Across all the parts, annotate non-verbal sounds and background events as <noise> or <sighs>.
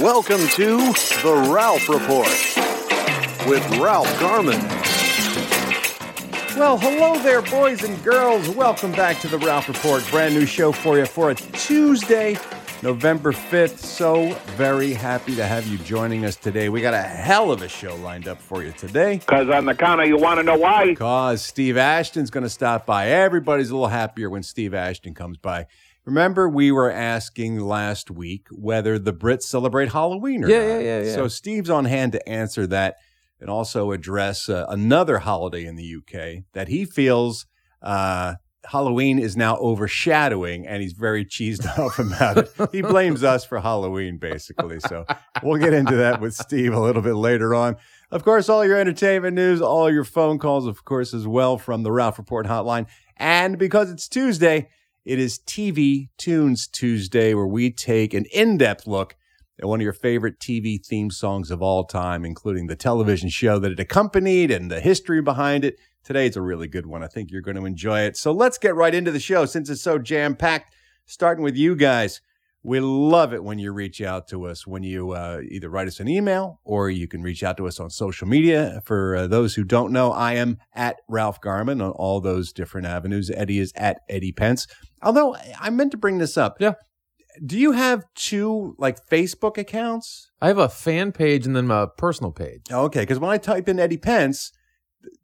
Welcome to the Ralph Report with Ralph Garman. Well, hello there, boys and girls. Welcome back to the Ralph Report. Brand new show for you for a Tuesday, November 5th. So very happy to have you joining us today. We got a hell of a show lined up for you today. Because on the counter, you want to know why? Because Steve Ashton's going to stop by. Everybody's a little happier when Steve Ashton comes by. Remember, we were asking last week whether the Brits celebrate Halloween or Yeah, not. yeah, yeah, yeah. So Steve's on hand to answer that and also address uh, another holiday in the UK that he feels uh, Halloween is now overshadowing, and he's very cheesed <laughs> off about it. He blames us for Halloween, basically. So we'll get into that with Steve a little bit later on. Of course, all your entertainment news, all your phone calls, of course, as well from the Ralph Report hotline. And because it's Tuesday, it is TV Tunes Tuesday, where we take an in depth look at one of your favorite TV theme songs of all time, including the television show that it accompanied and the history behind it. Today it's a really good one. I think you're going to enjoy it. So let's get right into the show since it's so jam packed. Starting with you guys. We love it when you reach out to us, when you uh, either write us an email or you can reach out to us on social media. For uh, those who don't know, I am at Ralph Garman on all those different avenues. Eddie is at Eddie Pence. Although I meant to bring this up. Yeah. Do you have two like Facebook accounts? I have a fan page and then a personal page. Okay, because when I type in Eddie Pence,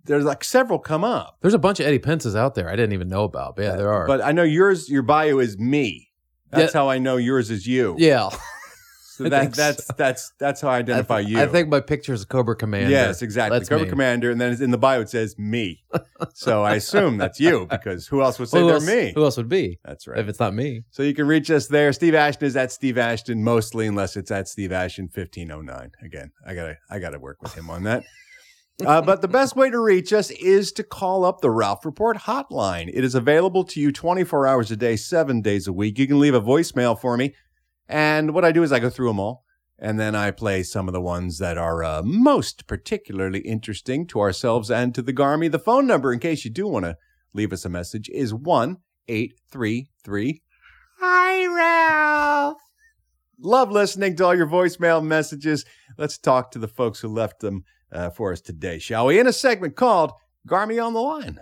there's like several come up. There's a bunch of Eddie Pences out there I didn't even know about. But yeah, there are. But I know yours, your bio is me. That's Yeah. how I know yours is you. yeah, So <laughs> that, think so. that's that's that's how I identify I, th- you. I think my picture is Cobra Commander. Yes, exactly. That's Cobra me. Commander, and then in the bio it says me. <laughs> so I assume that's you because who else would say Who they're else, me? Who else would be That's right. if it's not me? So you can reach us there. Steve Ashton is at Steve Ashton mostly, unless it's at Steve Ashton fifteen oh nine. Again, I gotta I gotta work with him on that. Uh, but the best way to reach us is to call up the Ralph Report hotline. It is available to you 24 hours a day, seven days a week. You can leave a voicemail for me. And what I do is I go through them all, and then I play some of the ones that are uh, most particularly interesting to ourselves and to the Garmy. The phone number, in case you do want to leave us a message, is 1 833 Hi, Ralph. Love listening to all your voicemail messages. Let's talk to the folks who left them uh, for us today, shall we? In a segment called Garmy on the Line.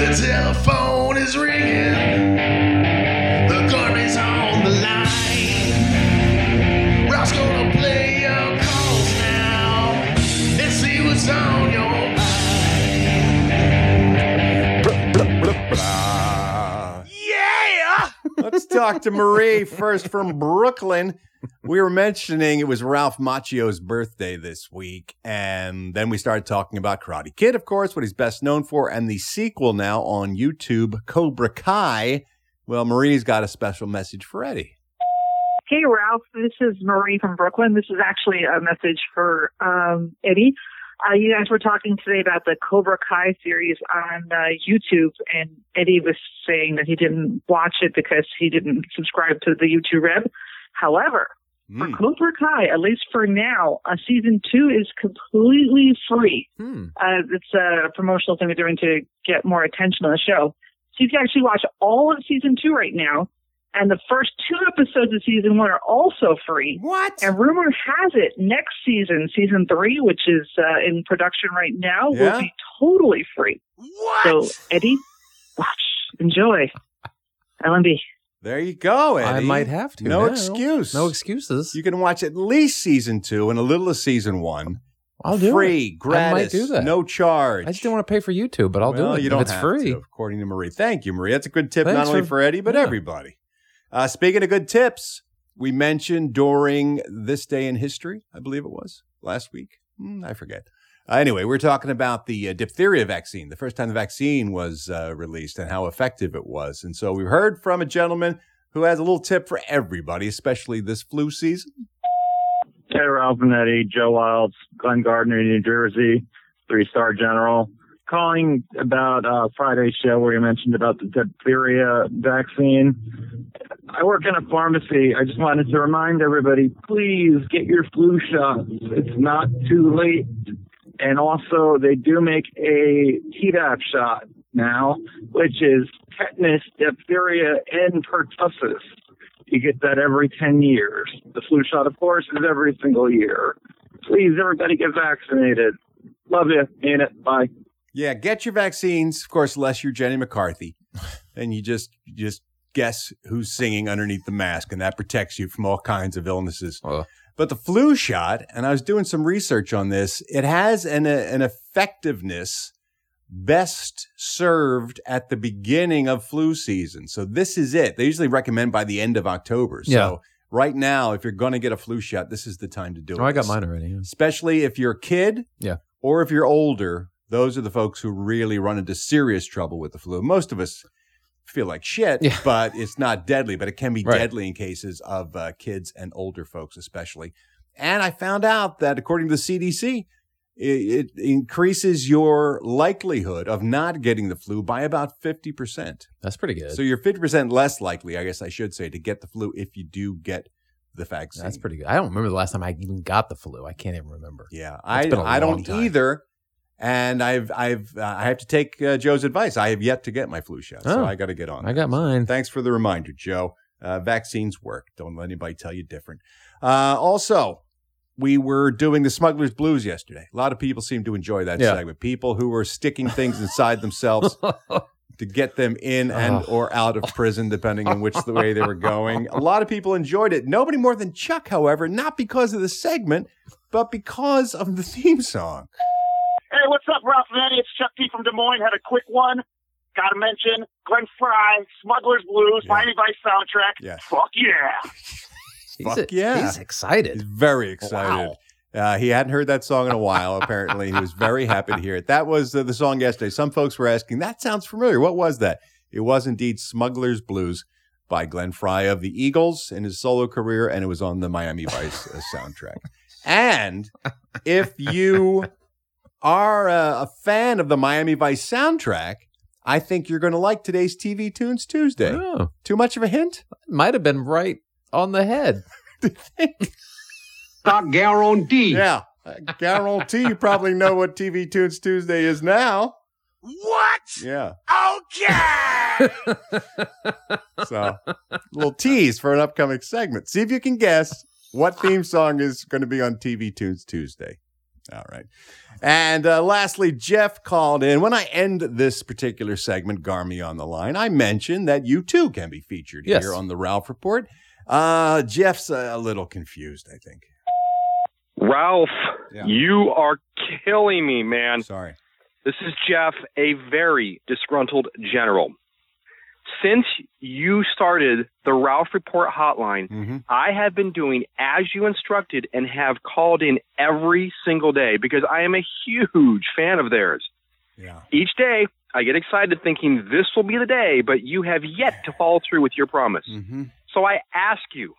The telephone is ringing. The Garmy's on the line. Ralph's gonna play your calls now and see what's on your mind. Blah, blah, blah, blah. Yeah! <laughs> Let's talk to Marie first from Brooklyn. We were mentioning it was Ralph Macchio's birthday this week, and then we started talking about Karate Kid, of course, what he's best known for, and the sequel now on YouTube, Cobra Kai. Well, Marie's got a special message for Eddie. Hey, Ralph. This is Marie from Brooklyn. This is actually a message for um, Eddie. Uh, you guys were talking today about the Cobra Kai series on uh, YouTube, and Eddie was saying that he didn't watch it because he didn't subscribe to the YouTube Red. However, for Hmm. Cobra Kai, at least for now, uh, season two is completely free. Hmm. Uh, it's a promotional thing they're doing to get more attention on the show. So you can actually watch all of season two right now. And the first two episodes of season one are also free. What? And rumor has it next season, season three, which is uh, in production right now, Yeah? will be totally free. What? So, Eddie, watch, enjoy. LMB. There you go, Eddie. I might have to. No now. excuse. No excuses. You can watch at least season two and a little of season one. I'll do Free, it. gratis, I might do that. no charge. I just don't want to pay for YouTube, but I'll well, do it. You don't it's free. to, according to Marie. Thank you, Marie. That's a good tip, not Thanks only for- for Eddie, but yeah. everybody. Uh, speaking of good tips, we mentioned during this day in history, I believe it was last week. Hmm, I forget. Uh, anyway, we're talking about the uh, diphtheria vaccine, the first time the vaccine was uh, released and how effective it was. And so we've heard from a gentleman who has a little tip for everybody, especially this flu season. Hey, Ralph Joe Wilds, Glen Gardner, New Jersey, three star general. Calling about uh, Friday's show where you mentioned about the diphtheria vaccine. I work in a pharmacy. I just wanted to remind everybody, please get your flu shots. It's not too late. And also, they do make a Tdap shot now, which is tetanus, diphtheria, and pertussis. You get that every 10 years. The flu shot, of course, is every single year. Please, everybody get vaccinated. Love you. Mean it. Bye. Yeah, get your vaccines, of course, unless you're Jenny McCarthy. <laughs> and you just you just guess who's singing underneath the mask, and that protects you from all kinds of illnesses. Oh. But the flu shot, and I was doing some research on this, it has an, uh, an effectiveness best served at the beginning of flu season. So this is it. They usually recommend by the end of October. So Yeah. right now, if you're going to get a flu shot, this is the time to do it. Oh, I got mine already. yeah. Especially if you're a kid Yeah. or if you're older. Those are the folks who really run into serious trouble with the flu. Most of us feel like shit, Yeah. but it's not deadly, but it can be Right. deadly in cases of uh, kids and older folks, especially. And I found out that according to the CDC, it, it increases your likelihood of not getting the flu by about 50%. That's pretty good. So you're 50% less likely, I guess I should say, to get the flu if you do get the vaccine. That's pretty good. I don't remember the last time I even got the flu. I can't even remember. Yeah, It's I I don't time. either, and I've I've uh, I have to take uh, Joe's advice. I have yet to get my flu shot, so Oh. I got to get on. I that. got mine. Thanks for the reminder, Joe. Uh, vaccines work. Don't let anybody tell you different. Uh, also, we were doing the Smuggler's Blues yesterday. A lot of people seem to enjoy that Yeah. segment. People who were sticking things inside themselves <laughs> to get them in and Oh. or out of prison, depending on which the way they were going. A lot of people enjoyed it. Nobody more than Chuck, however, not because of the segment, but because of the theme song. Hey, what's up, Ralph and Eddie? It's Chuck P from Des Moines. Had a quick one. Got to mention Glenn Frey, Smuggler's Blues, Yeah. Miami Vice soundtrack. Yes. Fuck yeah. <laughs> He's Fuck a- yeah. He's excited. He's very excited. Uh, he hadn't heard that song in a while, apparently. He was very happy to hear it. That was uh, the song yesterday. Some folks were asking, that sounds familiar. What was that? It was indeed Smuggler's Blues by Glenn Frey of the Eagles in his solo career, and it was on the Miami Vice uh, soundtrack. And if you are uh, a fan of the Miami Vice soundtrack, I think you're going to like today's TV Tunes Tuesday. Oh, Too much of a hint? might have been right on the head. <laughs> I guarantee. Yeah. I guarantee you probably know what TV Tunes Tuesday is now. What? Yeah. Okay. <laughs> So, little tease for an upcoming segment. See if you can guess what theme song is going to be on TV Tunes Tuesday. All right. And uh, lastly, Jeff called in. When I end this particular segment, Garmy on the line, I mentioned that you too can be featured Yes. here on the Ralph Report. Uh, Jeff's a little confused, I think. Ralph, Yeah. you are killing me, man. Sorry. This is Jeff, a very disgruntled general. Since you started the Ralph Report hotline, Mm-hmm. I have been doing as you instructed and have called in every single day because I am a huge fan of theirs. Yeah. Each day, I get excited thinking this will be the day, but you have yet to follow through with your promise. Mm-hmm. So I ask you,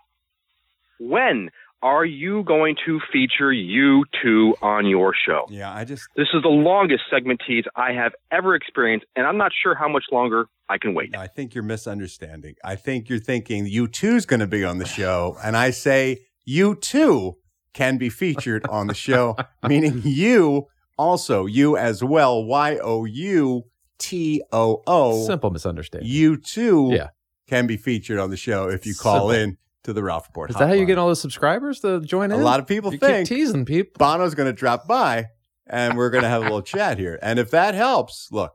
when are you going to feature you two on your show? Yeah, I just This is the longest segment tease I have ever experienced, and I'm not sure how much longer I can wait. I think you're misunderstanding. I think you're thinking you two's going to be on the show, and I say you two can be featured on the show, <laughs> meaning you also, you as well. Y O U T O O. Simple misunderstanding. You too Yeah. can be featured on the show if you call Simple. in to the Ralph Report. Is that how you get all the subscribers to join in? A lot of people you think keep teasing people. Bono's going to drop by and we're going to have a little <laughs> chat here. And if that helps, look,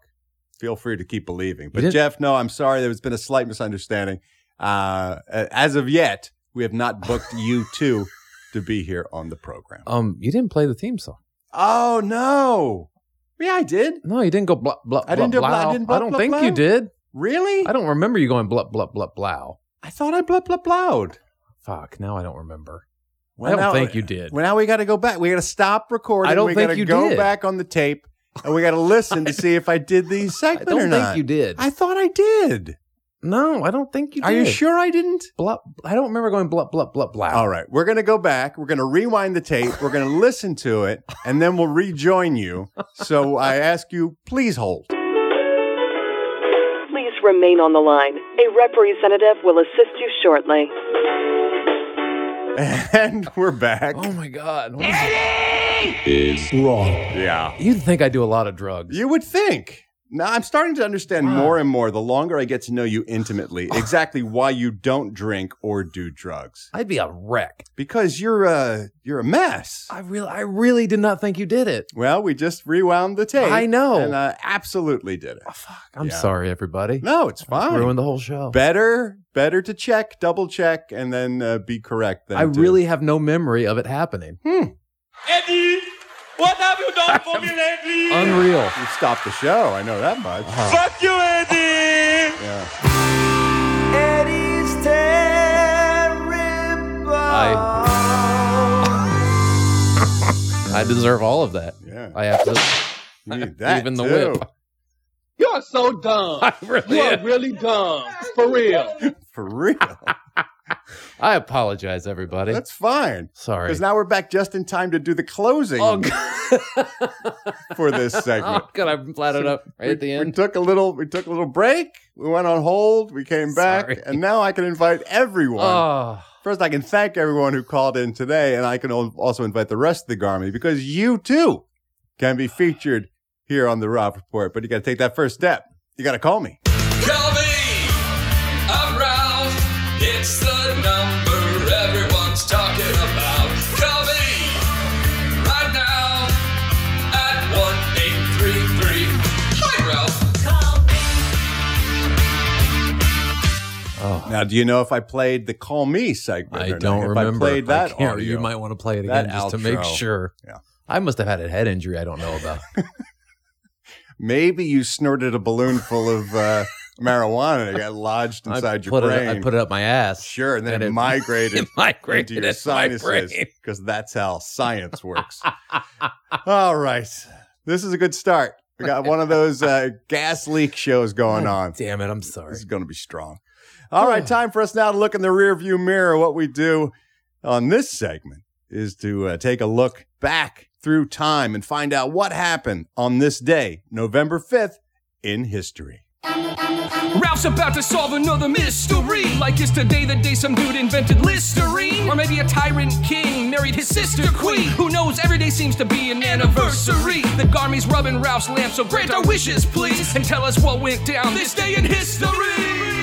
feel free to keep believing. But Jeff, no, I'm sorry. There's been a slight misunderstanding. Uh, as of yet, we have not booked <laughs> you two to be here on the program. Um, you didn't play the theme song. Oh, no. Yeah, I did. No, you didn't go blah blah. I didn't do blah- I didn't blah, I don't blah, think you did. Really? I don't remember you going blah blah blah blah I thought I blah, blah, blowed. Fuck. Now I don't remember. Well, I don't now- think you did. Well, now we got to go back. We got to stop recording. I don't we think gotta you go did. back on the tape and we got to listen to <laughs> see if I did the I segment don't or think not. you did. I thought I did. No, I don't think you did. Are you sure I didn't? Blah, I don't remember going blah, blah, blah, blah. All right, we're going to go back. We're going to rewind the tape. We're going <laughs> to listen to it, and then we'll rejoin you. So I ask you, please hold. Please remain on the line. A representative will assist you shortly. <laughs> And we're back. Oh my God. What is Is wrong. Yeah. You'd think I do a lot of drugs. You would think. Now I'm starting to understand more and more the longer I get to know you intimately <sighs> exactly why you don't drink or do drugs. I'd be a wreck. Because you're a you're a mess. I really, I really did not think you did it. Well, we just rewound the tape. I know. and uh, absolutely did it. Fuck. I'm Yeah. sorry, everybody. No, it's fine. Ruined the whole show. Better, better to check, double check, and then uh, be correct. Than I to- really have no memory of it happening. Hmm. Eddie, what have you done for me lately? Unreal. You stopped the show. I know that much. Uh-huh. Fuck you, Eddie! Yeah. Eddie's terrible. I <laughs> I deserve all of that. Yeah. I have to. You need that Even the too. whip. You are so dumb. <laughs> I really you are really dumb. For real. <laughs> For real. I apologize, everybody. That's fine. Sorry. Because now we're back just in time to do the closing Oh, <laughs> for this <laughs> oh, segment. Oh, God, I flat it up right we, at the end. we took a little. We took a little break. We went on hold. We came back, Sorry. and now I can invite everyone. Oh, First, I can thank everyone who called in today, and I can also invite the rest of the Garmy because you too can be featured here on the Rob Report. But you got to take that first step. You got to call me. Call me. I'm Ralph. It's the Now, do you know if I played the "Call Me" segment? I don't If remember. I played that can't- audio. You might want to play it again just to make sure. Yeah. I must have had a head injury I don't know about. <laughs> <laughs> Maybe you snorted a balloon full of uh, <laughs> marijuana and it got lodged I inside your brain. I put it up my ass. Sure, and then And it, it- migrated, it migrated into your sinuses because that's how science works. All right, this is a good start. We got one of those uh, gas leak shows going on. Damn it! I'm sorry. This is going to be strong. All right, <sighs> time for us now to look in the rearview mirror. What we do on this segment is to uh, take a look back through time and find out what happened on this day, November 5th, in history. Ralph's about to solve another mystery. Like yesterday, the day some dude invented Listerine. Or maybe a tyrant king married his sister queen. Who knows, every day seems to be an anniversary. The Garmy's rubbing Ralph's lamp, so grant our wishes, please. And tell us what went down this day in history.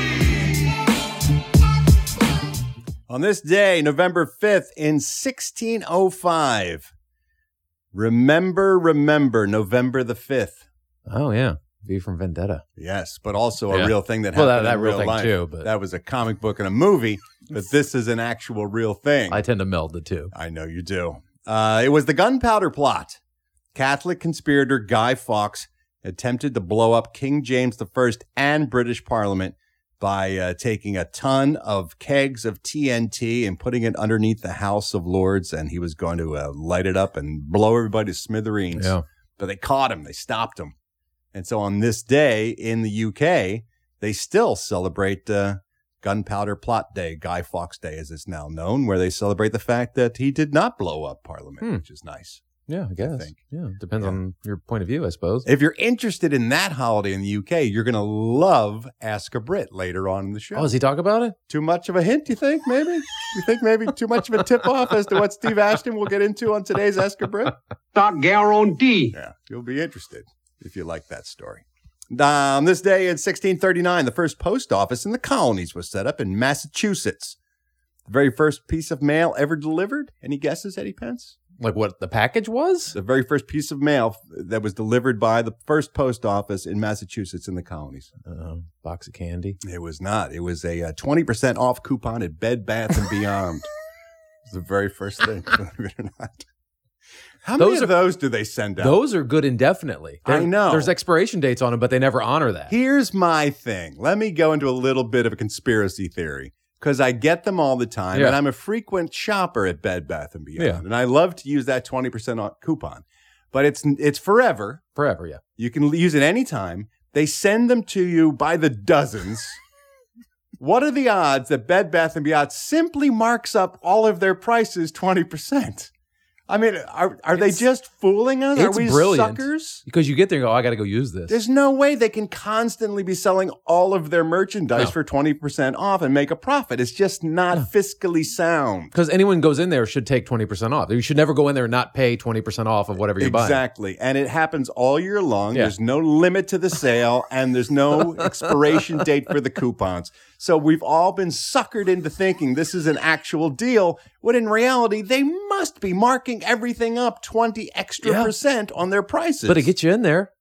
On this day, November 5th, in 1605, remember, remember November the 5th. Oh yeah, V from Vendetta. Yes, but also a real thing that Well, happened that- that in real real thing life. too, but- that was a comic book and a movie, but this is an actual real thing. I tend to meld the two. I know you do. Uh, it was the gunpowder plot. Catholic conspirator Guy Fawkes attempted to blow up King James I and British Parliament by uh, taking a ton of kegs of TNT and putting it underneath the House of Lords, and he was going to uh, light it up and blow everybody to smithereens. Yeah. But they caught him. They stopped him. And so on this day in the UK, they still celebrate uh, Gunpowder Plot Day, Guy Fawkes Day, as it's now known, where they celebrate the fact that he did not blow up Parliament, Hmm. which is nice. Yeah, I guess. think. Yeah, depends Yeah. on your point of view, I suppose. If you're interested in that holiday in the UK, you're going to love Ask a Brit later on in the show. Oh, does he talk about it? Too much of a hint, you think, maybe? You think maybe too much of a tip off as to what Steve Ashton will get into on today's Ask a Brit? Not guarantee. Yeah, you'll be interested if you like that story. On this day in 1639, the first post office in the colonies was set up in Massachusetts. The very first piece of mail ever delivered. Any guesses, Eddie Pence? Like what the package was? The very first piece of mail that was delivered by the first post office in Massachusetts in the colonies. Uh, box of candy. It was not. It was a uh, 20% off coupon at Bed Bath and Beyond. <laughs> it was the very first thing, <laughs> believe it or not. How Those many of are- those do they send out? Those are good indefinitely. I know. There's expiration dates on them, but they never honor that. Here's my thing. Let me go into a little bit of a conspiracy theory because I get them all the time, Yeah. and I'm a frequent shopper at Bed Bath and Beyond, Yeah. and I love to use that 20% coupon. But it's it's forever. Forever, yeah. You can use it anytime. They send them to you by the dozens. <laughs> What are the odds that Bed Bath & Beyond simply marks up all of their prices 20%? I mean, are, are they just fooling us? Are It's we brilliant. suckers? Because you get there and go, oh, I got to go use this. There's no way they can constantly be selling all of their merchandise No. for 20% off and make a profit. It's just not fiscally sound. Because anyone goes in there should take 20% off. You should never go in there and not pay 20% off of whatever you're buying. Exactly. And it happens all year long. Yeah. There's no limit to the sale and there's no <laughs> expiration date for the coupons. So we've all been suckered into thinking this is an actual deal, when in reality, they must be marking everything up 20 extra Yeah. percent on their prices. But it gets you in there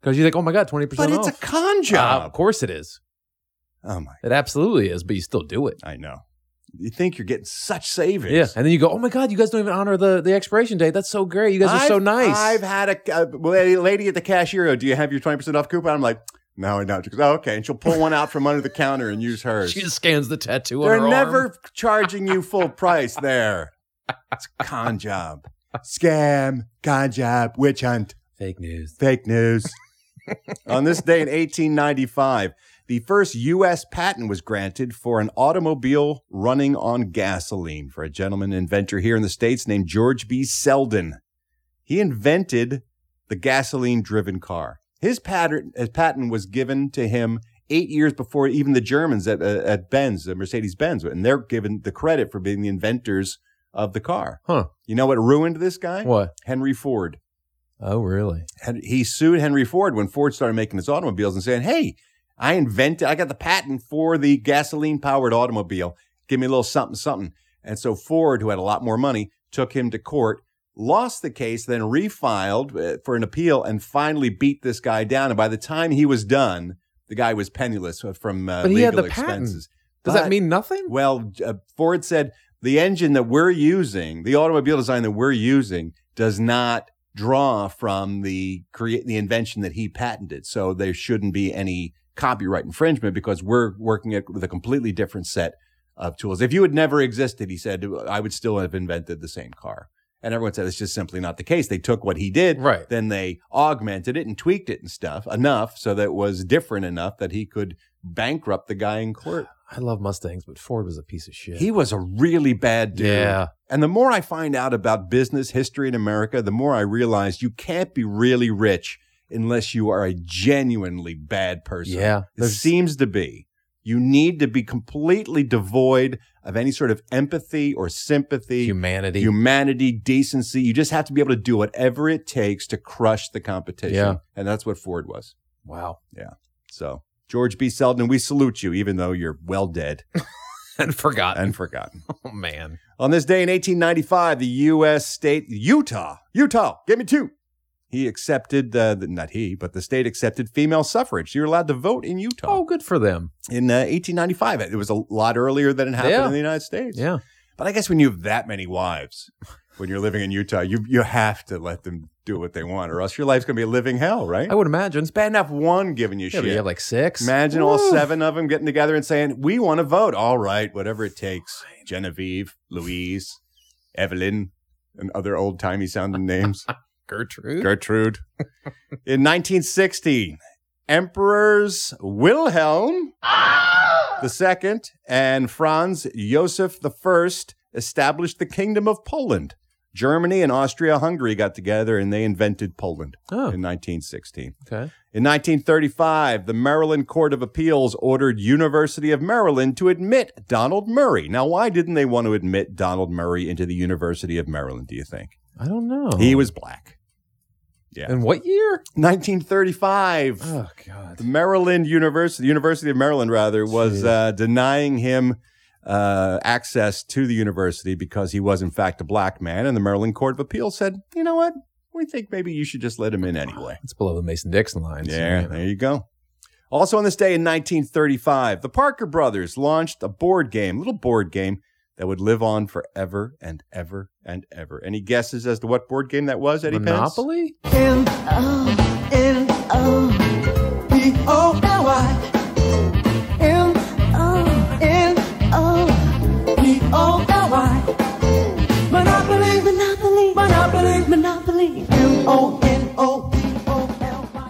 because you think, oh my God, 20% But off. it's a con Uh, job. of course it is. oh my, It absolutely is, but you still do it. I know. You think you're getting such savings. Yeah. And then you go, oh my God, you guys don't even honor the, the expiration date. That's so great. You guys are so I've- nice. I've had a, a lady, lady at the cashier go, Do you have your 20% off coupon? I'm like, No, I don't. She goes, oh, okay. And she'll pull one out from under the counter and use <laughs> hers. she just scans the tattoo They're her never arm. charging you full price there. It's a con job. Scam, con job, witch hunt, Fake news. fake news. On this day in 1895, the first U.S. patent was granted for an automobile running on gasoline for a gentleman inventor here in the States named George B. Selden. He invented the gasoline driven car. His patent, his patent was given to him eight years before even the Germans at, uh, at Benz, Mercedes Benz, and they're given the credit for being the inventors of the car. Huh. You know what ruined this guy? What? Henry Ford. Oh, really? Hen- He sued Henry Ford when Ford started making his automobiles and saying, Hey, I invented, I got the patent for the gasoline powered automobile. Give me a little something, something. And so Ford, who had a lot more money, took him to court, lost the case, then refiled uh, for an appeal and finally beat this guy down. And by the time he was done, the guy was penniless uh, from uh, legal had the patent. expenses. Does But- that mean nothing? well, uh, Ford said the engine that we're using, the automobile design that we're using, does not draw from the create the invention that he patented. So there shouldn't be any copyright infringement because we're working it with a completely different set of tools. If you had never existed, he said, I would still have invented the same car. And everyone said it's just simply not the case. They took what he did, Right. then they augmented it and tweaked it and stuff enough so that it was different enough that he could bankrupt the guy in court. I love Mustangs, but Ford was a piece of shit. He was a really bad dude. Yeah. And the more I find out about business history in America, the more I realize you can't be really rich unless you are a genuinely bad person. Yeah. It seems to be. You need to be completely devoid of any sort of empathy or sympathy, Humanity. humanity, decency. You just have to be able to do whatever it takes to crush the competition. Yeah. And that's what Ford was. wow. Yeah. So, George B. Selden, we salute you, even though you're well dead <laughs> And forgotten. and forgotten. <laughs> oh, man. On this day in 1895, the U.S. state, Utah, Utah, give me two. He accepted, uh, not he, but the state accepted female suffrage. You're allowed to vote in Utah Oh, good for them. in uh, 1895. It was a lot earlier than it happened Yeah. in the United States. Yeah. But I guess when you have that many wives, when you're living in Utah, you you have to let them do what they want, or else your life's gonna be a living hell, right? I would imagine. it's bad enough one giving you Yeah, shit. but you have like six. Imagine all seven of them getting together and saying, "We want to vote." All right, whatever it takes. Genevieve, Louise, Evelyn, and other old timey sounding names. <laughs> Gertrude. Gertrude. In 1960, Emperors Wilhelm II and Franz Josef I established the Kingdom of Poland. Germany and Austria-Hungary got together and they invented Poland Oh, in 1916. okay. In 1935, the Maryland Court of Appeals ordered University of Maryland to admit Donald Murray. Now, why didn't they want to admit Donald Murray into the University of Maryland, do you think? I don't know. He was black. Yeah. In what year? 1935. Oh, God. The Maryland University, the University of Maryland, rather, was uh, denying him uh, access to the university because he was, in fact, a black man. And the Maryland Court of Appeals said, you know what? We think maybe you should just let him in anyway. It's below the Mason Dixon line. so, Yeah, you know. there you go. Also on this day in 1935, the Parker brothers launched a board game, little board game that would live on forever and ever and ever. Any guesses as to what board game that was, Eddie Pence? Monopoly?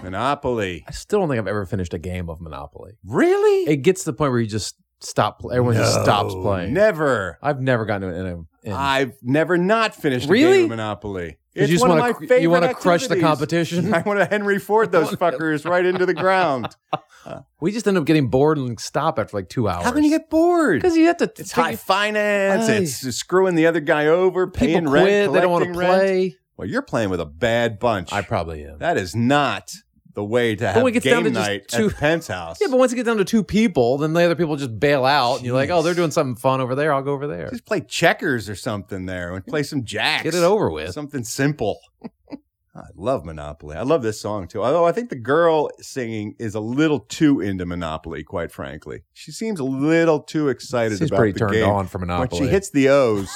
Monopoly. I still don't think I've ever finished a game of Monopoly. Really? It gets to the point where you just stop. Everyone just stops playing. Never. I've never gotten to it in a. I've never not finished a Really? game of Monopoly. 'Cause you just one of wanna my cr- you wanna crush the competition? <laughs> I want to Henry Ford <laughs> those fuckers right into the ground. <laughs> we just end up getting bored and stop after like two hours. How can you get bored? Because you have to. It's high finance. It's screwing the other guy over, paying People rent. quit. They don't want to play. Well, you're playing with a bad bunch. I probably am. That is not the way to have when it gets down game to night two- at the Pence house. Yeah, but once you get down to two people, then the other people just bail out, and you're like, "Oh, they're doing something fun over there. I'll go over there." Just play checkers or something there and play some jacks. Get it over with. Something simple. <laughs> I love Monopoly. I love this song too. Although I think the girl singing is a little too into Monopoly, quite frankly. She seems a little too excited She's about pretty the turned game. on for Monopoly. When she hits the O's,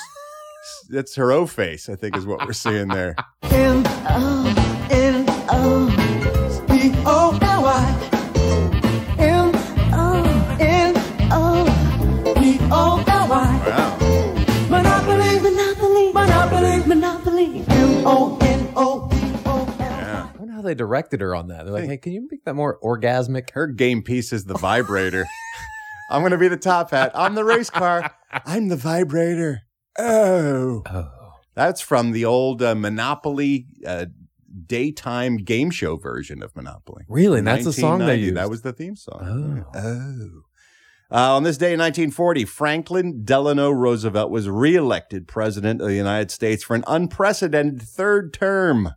<laughs> that's her O face, I think is what we're seeing there. <laughs> Wow. Monopoly, Monopoly, Monopoly, Monopoly, Yeah. I wonder how they directed her on that. They're like, "Hey, can you make that more orgasmic?" Her game piece is the vibrator. I'm going to be the top hat. I'm the race car. I'm the vibrator. Oh. Oh, That's from the old uh, Monopoly uh, daytime game show version of Monopoly. Really? And that's the song they 1990. used? That was the theme song. Oh. Uh, on this day in 1940, Franklin Delano Roosevelt was reelected president of the United States for an unprecedented third term.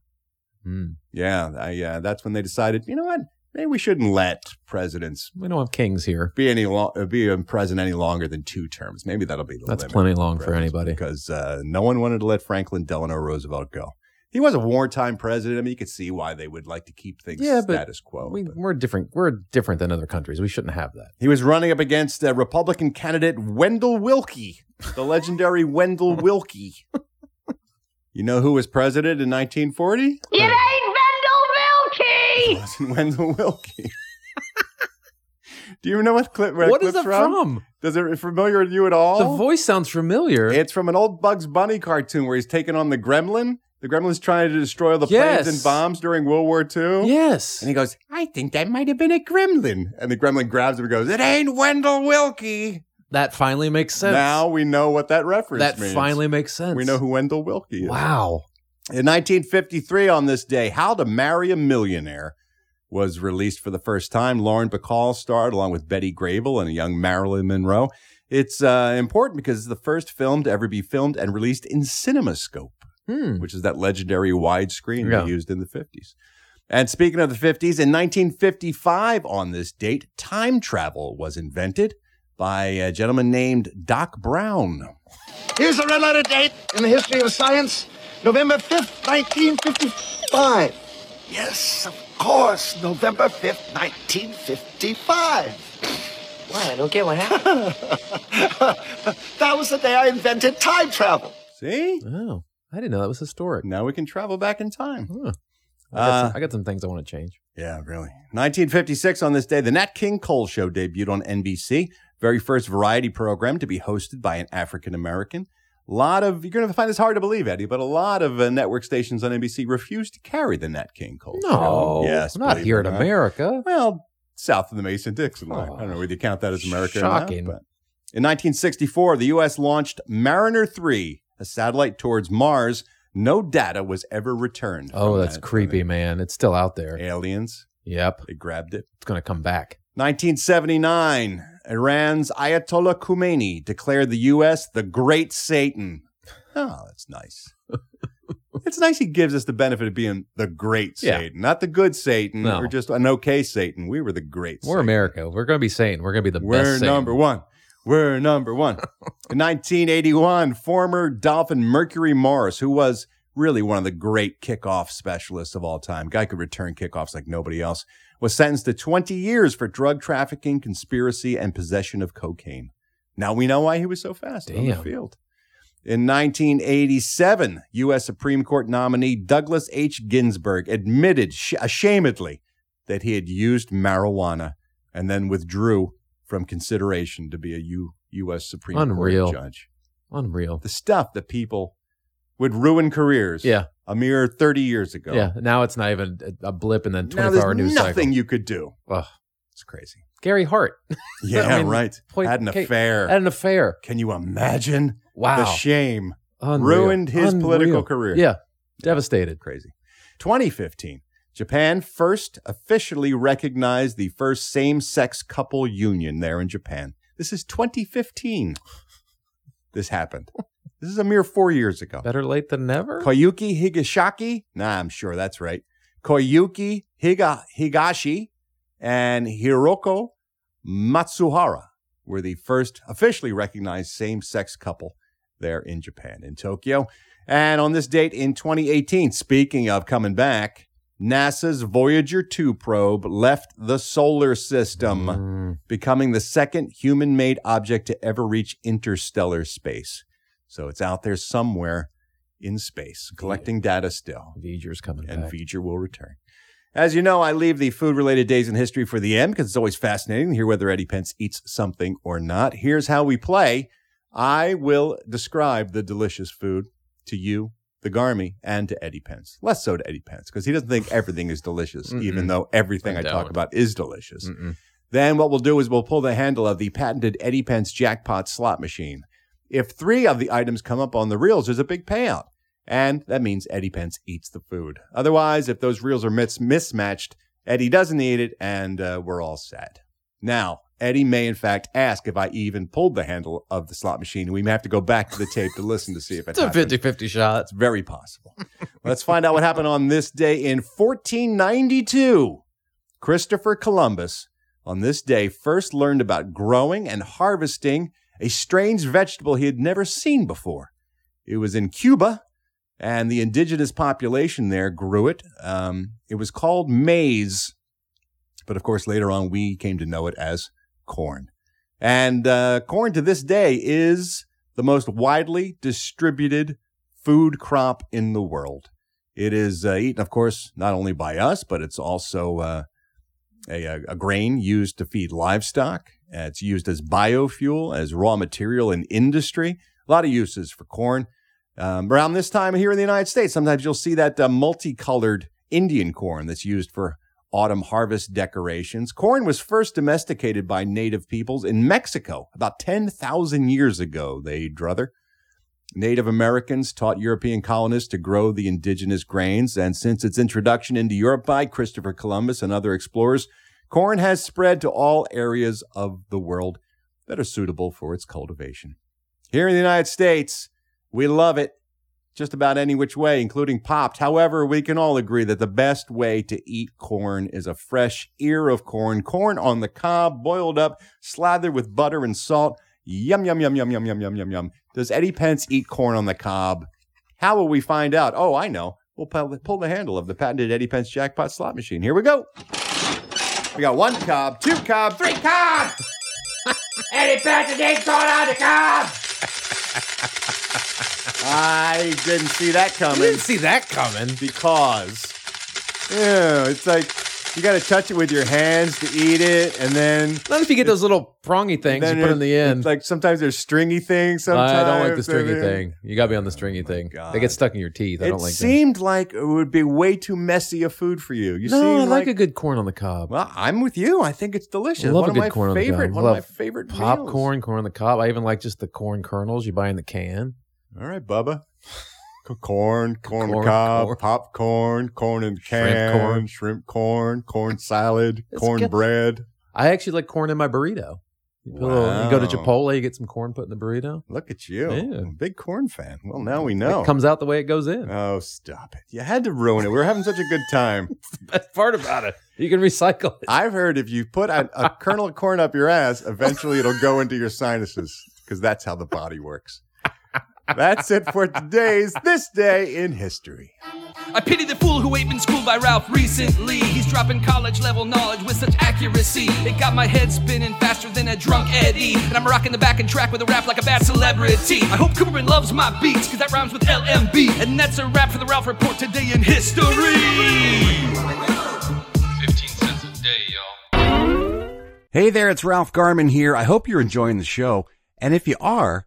Hmm. Yeah, I, uh, that's when they decided, you know what? Maybe we shouldn't let presidents we don't have kings here. be any lo- uh, be a president any longer than two terms. Maybe that'll be the That's plenty long for anybody. because uh, no one wanted to let Franklin Delano Roosevelt go. He was a wartime president. I mean, you could see why they would like to keep things Yeah, but status quo. We, but- we're different. We're different than other countries. We shouldn't have that. He was running up against uh, Republican candidate Wendell Willkie, the legendary <laughs> Wendell Willkie. You know who was president in 1940? It ain't Vendel It wasn't Wendell Willkie. <laughs> Do you know what clip? Where What is clip's that from? Does it familiar to you at all? The voice sounds familiar. It's from an old Bugs Bunny cartoon where he's taking on the Gremlin. The Gremlin's trying to destroy all the Yes. planes and bombs during World War II. yes. And he goes, I think that might have been a gremlin. And the gremlin grabs him and goes, It ain't Wendell Willkie. that finally makes sense. Now we know what that reference that means. finally makes sense. we know who Wendell Willkie is. Wow. In 1953, on this day, How to Marry a Millionaire was released for the first time. Lauren Bacall starred along with Betty Grable and a young Marilyn Monroe. It's uh, important because it's the first film to ever be filmed and released in CinemaScope, Hmm. which is that legendary widescreen Yeah. they used in the 50s. And speaking of the 50s, in 1955, on this date, time travel was invented by a gentleman named Doc Brown. Here's a red letter date in the history of science November 5th, 1955. Yes, of course, November 5th, 1955. Why? I don't get what happened. <laughs> that was the day I invented time travel. See? Oh, I didn't know that was historic. Now we can travel back in time. Huh. I, got Uh, some, I got some things I want to change. Yeah, really. 1956 on this day, the Nat King Cole Show debuted on NBC. Very first variety program to be hosted by an African American. A lot of, you're going to find this hard to believe, Eddie, but a lot of uh, network stations on NBC refused to carry the Nat King Cole No, Show. Yes. not here in not. America. Well, south of the Mason Dixon line. I don't know whether you count that as America Shocking. or not. But in 1964, the U.S. launched Mariner 3, a satellite towards Mars. No data was ever returned. Oh, that's that. creepy, man. It's still out there. Aliens, Yep. they grabbed it. It's going to come back. 1979, Iran's Ayatollah Khomeini declared the U.S. the Great Satan. Oh, that's nice. <laughs> it's nice he gives us the benefit of being the Great Yeah. Satan, not the good Satan No. or just an okay Satan. We were the Great We're Satan. America. We're going to be saying we're going to be the best. We're best. Satan. number one. We're number one. <laughs> In 1981, former Dolphin Mercury Morris, who was really one of the great kickoff specialists of all time, guy could return kickoffs like nobody else, was sentenced to 20 years for drug trafficking, conspiracy, and possession of cocaine. Now we know why he was so fast on the field. In 1987, U.S. Supreme Court nominee Douglas H. Ginsburg admitted sh- ashamedly that he had used marijuana and then withdrew from consideration to be a U- U.S. Supreme Unreal. Court judge. Unreal. The stuff that people would ruin careers Yeah. a mere 30 years ago. Yeah. Now it's not even a blip and then Now 24 there's hour news nothing cycle. you could do. Ugh. It's crazy. Gary Hart. <laughs> Yeah, I mean, right. point- had an affair. Had an affair. Can you imagine? Wow. The shame. Unreal. Ruined his Unreal. political career. Yeah. Devastated. Crazy. 2015. Japan first officially recognized the first same sex couple union there in Japan. This is 2015. This happened. This is a mere four years ago. Better late than never. Koyuki Higashaki, nah, I'm sure that's right. Koyuki Higa, Higashi and Hiroko Matsuhara were the first officially recognized same sex couple there in Japan, in Tokyo. And on this date in 2018, speaking of coming back, NASA's Voyager 2 probe left the solar system, hmm. becoming the second human made object to ever reach interstellar space. So it's out there somewhere in space, collecting data still. V'ger's coming and back. V'ger will return. As you know, I leave the food related days in history for the end because it's always fascinating to hear whether Eddie Pence eats something or not. Here's how we play I will describe the delicious food to you, the Garmy, and to Eddie Pence. Less so to Eddie Pence because he doesn't think everything is delicious, even though everything I, I talk about is delicious. Mm-mm. Then what we'll do is we'll pull the handle of the patented Eddie Pence jackpot slot machine. If three of the items come up on the reels, there's a big payout. And that means Eddie Pence eats the food. Otherwise, if those reels are mis- mismatched, Eddie doesn't eat it, and uh, we're all set. Now, Eddie may in fact ask if I even pulled the handle of the slot machine. We may have to go back to the tape to listen to see if it It's a happened. 50 50 shot. It's very possible. Let's find out what happened on this day in 1492. Christopher Columbus, on this day, first learned about growing and harvesting a strange vegetable he had never seen before. It was in Cuba, and the indigenous population there grew it. Um, it was called maize, but of course, later on, we came to know it as corn. And uh, corn to this day is the most widely distributed food crop in the world. It is uh, eaten, of course, not only by us, but it's also uh, a, a, grain used to feed livestock. Uh, it's used as biofuel, as raw material in industry. A lot of uses for corn. Um, around this time here in the United States, sometimes you'll see that uh, multicolored Indian corn that's used for autumn harvest decorations. Corn was first domesticated by native peoples in Mexico about 10,000 years ago, they druther. Native Americans taught European colonists to grow the indigenous grains, and since its introduction into Europe by Christopher Columbus and other explorers, corn has spread to all areas of the world that are suitable for its cultivation. Here in the United States, we love it just about any which way, including popped. However, we can all agree that the best way to eat corn is a fresh ear of corn, corn on the cob, boiled up, slathered with butter and salt. Yum, yum, yum, yum, yum, yum, yum, yum, yum. Does Eddie Pence eat corn on the cob? How will we find out? Oh, I know. We'll pull the handle of the patented Eddie Pence jackpot slot machine. Here we go. We got one cob, two cob, three cob. <laughs> Eddie Pence ain't going on the cob. <laughs> I didn't see that coming. didn't see that coming. Because, yeah, it's like you got to touch it with your hands to eat it, and then Not if you get those little prongy things you put in the end. it's like sometimes there's stringy things. Sometimes I don't like the stringy and then- thing. You got to be on the stringy oh thing. They get stuck in your teeth. I It don't like. It seemed like it would be way too messy a food for you. You No, I like, a good corn on the cob. Well, I'm with you. I think it's delicious. I love one a good corn favorite. on the cob. One I of my love favorite meals. popcorn, corn on the cob. I even like just the corn kernels you buy in the can. All right, Bubba. Corn, <laughs> corn, Corn, cob, corn. popcorn, corn in Shrimp can, corn. shrimp corn, corn salad, corn good. bread. I actually like corn in my burrito. You, put little- you go to Chipotle, you get some corn put in the burrito. Look at you. Yeah. Big corn fan. Well, now we know. It comes out the way it goes in. oh, stop it. You had to ruin it. We were having such a good time. <laughs> The Best part about it. You can recycle it. I've heard if you put a, a kernel of corn up your ass, eventually it'll go into your sinuses because that's how the body works. That's it for today's This Day in History. I pity the fool who ain't been schooled by Ralph recently. He's dropping college level knowledge with such accuracy. It got my head spinning faster than a drunk Eddie. And I'm rocking the back and track with a rap like a bad celebrity. I hope Cooperman loves my beats, cause that rhymes with LMB. And that's a wrap for the Ralph Report today in history. 15 cents a day, y'all. Hey there, it's Ralph Garman here. I hope you're enjoying the show. And if you are,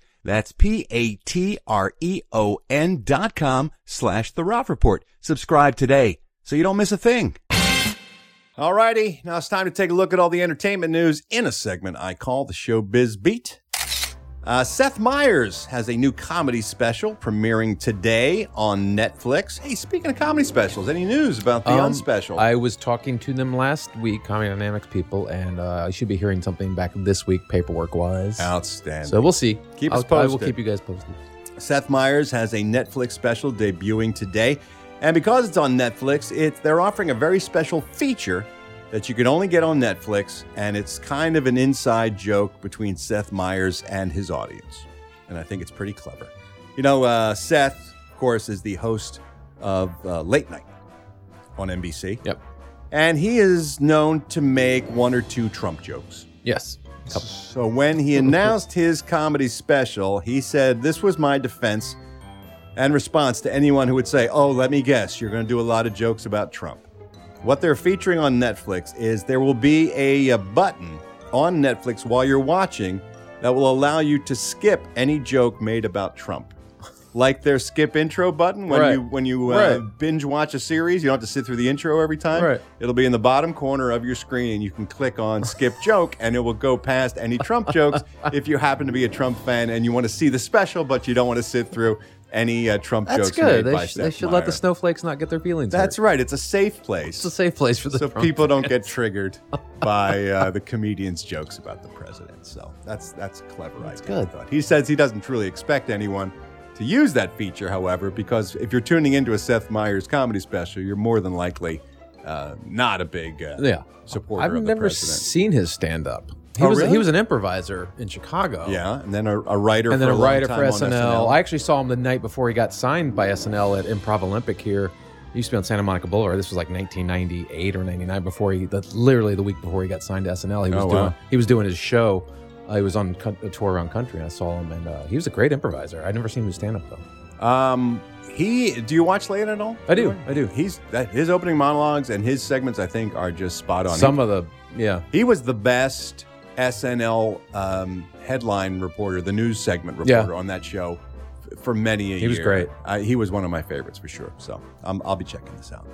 That's P-A-T-R-E-O-N dot com slash the Ralph Report. Subscribe today so you don't miss a thing. Alrighty, now it's time to take a look at all the entertainment news in a segment I call the Showbiz Beat. Uh, Seth Meyers has a new comedy special premiering today on Netflix. Hey, speaking of comedy specials, any news about the Um, unspecial? I was talking to them last week, Comedy Dynamics people, and uh, I should be hearing something back this week, paperwork wise. Outstanding. So we'll see. Keep I'll, us posted. I will keep you guys posted. Seth Meyers has a Netflix special debuting today. And because it's on Netflix, it, they're offering a very special feature that you can only get on Netflix. And it's kind of an inside joke between Seth Meyers and his audience. And I think it's pretty clever. You know, uh, Seth, of course, is the host of uh, Late Night on NBC. Yep. And he is known to make one or two Trump jokes. Yes. So when he announced his comedy special, he said, This was my defense and response to anyone who would say, Oh, let me guess, you're going to do a lot of jokes about Trump. What they're featuring on Netflix is there will be a, a button on Netflix while you're watching that will allow you to skip any joke made about Trump. Like their skip intro button when Right. you when you uh, Right. binge watch a series, you don't have to sit through the intro every time. Right. It'll be in the bottom corner of your screen, and you can click on skip <laughs> joke, and it will go past any Trump jokes <laughs> if you happen to be a Trump fan and you want to see the special, but you don't want to sit through any uh, Trump That's jokes good. made They, by sh- they should let the snowflakes not get their feelings That's hurt. right. It's a safe place. It's a safe place for the so Trump people don't get triggered <laughs> by uh, the comedian's jokes about the president. So that's that's a clever. That's good. He says he doesn't truly expect anyone to use that feature, however, because if you're tuning into a Seth Meyers comedy special, you're more than likely uh, not a big uh, Yeah. supporter I've of the never president. seen his stand up. He Oh, was really? he was an improviser in Chicago. Yeah, and then a, a writer and then for a, writer for on SNL. I actually saw him the night before he got signed by SNL at Improv Olympic here. He used to be on Santa Monica Boulevard. This was like 1998 or 99 before he, that literally the week before he got signed to SNL. He was Oh, doing wow. he was doing his show. Uh, he was on a tour around country, and I saw him, and uh, he was a great improviser. I'd never seen him stand up though. Um, he. Do you watch Late at all? I do, I do. He's that his opening monologues and his segments. I think are just spot on. Some He- of the yeah. He was the best SNL um, headline reporter, the news segment Yeah. reporter on that show f- for many a He was great. Uh, he was one of my favorites for sure. So um, I'll be checking this out.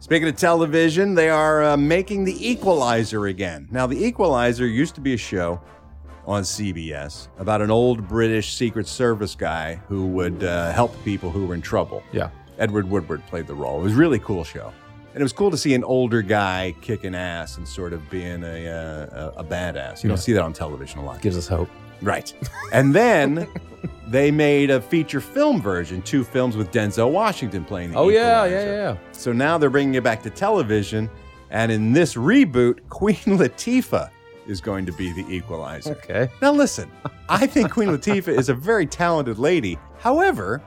Speaking of television, they are uh, making The Equalizer again. Now, The Equalizer used to be a show on CBS about an old British Secret Service guy who would uh, help people who were in trouble. Yeah. Edward Woodward played the role. It was a really cool show. And it was cool to see an older guy kicking ass and sort of being a, uh, a, a badass. You don't Yeah. see that on television a lot. Gives us hope. Right. And then <laughs> they made a feature film version, two films with Denzel Washington playing the Oh yeah, yeah, yeah. So now they're bringing it back to television. And in this reboot, <laughs> Queen Latifah is going to be the equalizer. Okay. Now, listen, I think Queen Latifah is a very talented lady. However,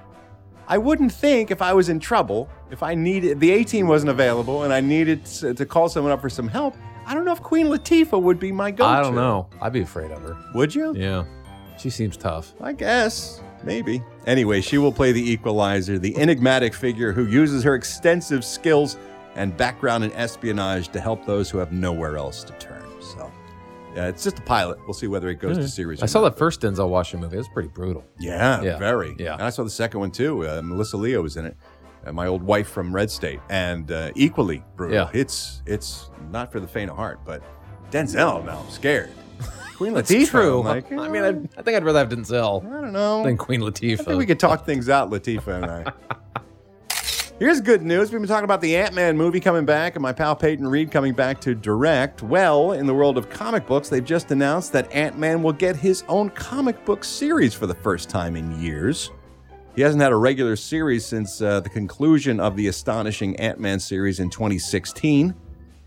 I wouldn't think if I was in trouble, if I needed, the 18 wasn't available and I needed to, to call someone up for some help, I don't know if Queen Latifah would be my go to. I don't know. I'd be afraid of her. Would you? Yeah. She seems tough. I guess. Maybe. Anyway, she will play the equalizer, the enigmatic figure who uses her extensive skills and background in espionage to help those who have nowhere else to turn. So, yeah, it's just a pilot. We'll see whether it goes to series. I saw not. that first Denzel Washington movie. It was pretty brutal. Yeah, Yeah. very. Yeah. And I saw the second one too. Uh, Melissa Leo was in it. My old wife from Red State, and uh, equally brutal. Yeah. It's it's not for the faint of heart, but Denzel. Now I'm scared. <laughs> Queen That's Latifah. true. Like, I mean, I'd, I think I'd rather have Denzel I don't know. than Queen Latifah. I think we could talk things out, Latifah and I. <laughs> Here's good news. We've been talking about the Ant Man movie coming back and my pal Peyton Reed coming back to direct. Well, in the world of comic books, they've just announced that Ant Man will get his own comic book series for the first time in years. He hasn't had a regular series since uh, the conclusion of the astonishing Ant Man series in 2016.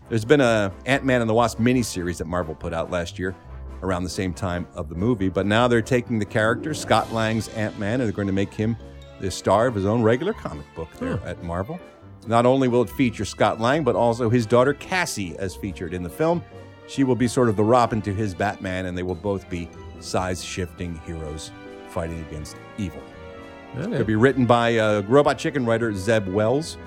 There's been a Ant Man and the Wasp miniseries that Marvel put out last year around the same time of the movie, but now they're taking the character, Scott Lang's Ant Man, and they're going to make him the star of his own regular comic book there at Marvel. Not only will it feature Scott Lang, but also his daughter Cassie as featured in the film. She will be sort of the Robin to his Batman, and they will both be size shifting heroes fighting against evil. Okay. It'll be written by uh, Robot Chicken writer Zeb Wells,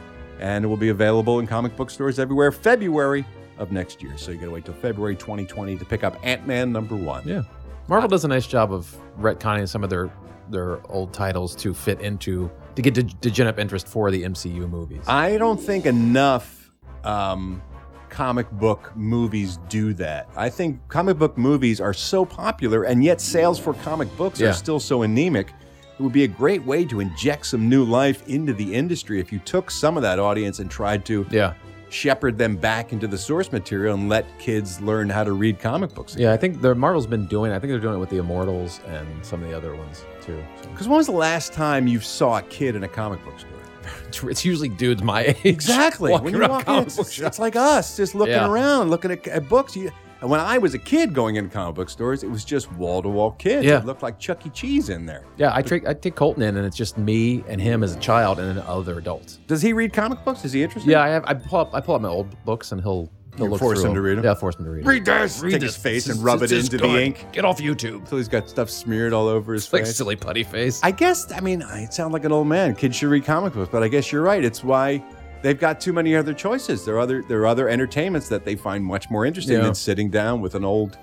and it will be available in comic book stores everywhere February of next year. So you got to wait till February 2020 to pick up Ant Man number one. Yeah. Marvel does a nice job of retconning some of their their old titles to fit into to get to, to gin up interest for the MCU movies. I don't think enough um, comic book movies do that. I think comic book movies are so popular, and yet sales for comic books Yeah. are still so anemic. It would be a great way to inject some new life into the industry if you took some of that audience and tried to yeah. shepherd them back into the source material and let kids learn how to read comic books. Yeah, I think the Marvel's been doing. I think they're doing it with the Immortals and some of the other ones too. So. Because when was the last time you saw a kid in a comic book store? <laughs> It's usually dudes my age. Exactly. <laughs> When you walk in, it's, it's- it's like us, just looking Yeah. around, looking at, at books. You, and when I was a kid going into comic book stores, it was just wall to wall kids. Yeah. It looked like Chuck E. Cheese in there. Yeah, I take I take Colton in, and it's just me and him as a child, and then other adults. Does he read comic books? Is he interested? Yeah, I have. I pull up I pull up my old books, and he'll he'll look force through him to read 'em? Yeah, force him to read. 'em. Read this. Read Take this. his face This and is- rub it this into the ink. Get off YouTube. So he's got stuff smeared all over his face. Like face. silly putty face. I guess, I mean, I sound like an old man. Kids should read comic books, but I guess you're right. It's why they've got too many other choices. There are other there are other entertainments that they find much more interesting Yeah. than sitting down with an old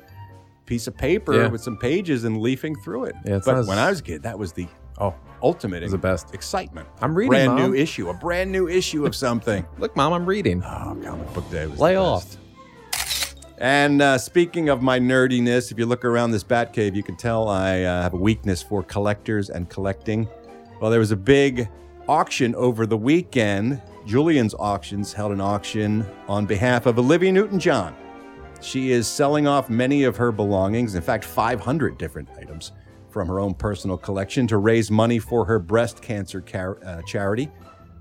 piece of paper Yeah. with some pages and leafing through it. Yeah, but when I was a kid, that was the oh ultimate was the best. excitement. I'm reading, a brand Mom. new issue, a brand new issue of something. <laughs> Look, mom, I'm reading. Oh, comic book day was Lay off. And uh, speaking of my nerdiness, if you look around this Batcave, you can tell I uh, have a weakness for collectors and collecting. Well, there was a big auction over the weekend. Julien's Auctions held an auction on behalf of Olivia Newton John. She is selling off many of her belongings, in fact, 500 different items from her own personal collection to raise money for her breast cancer car- uh, charity.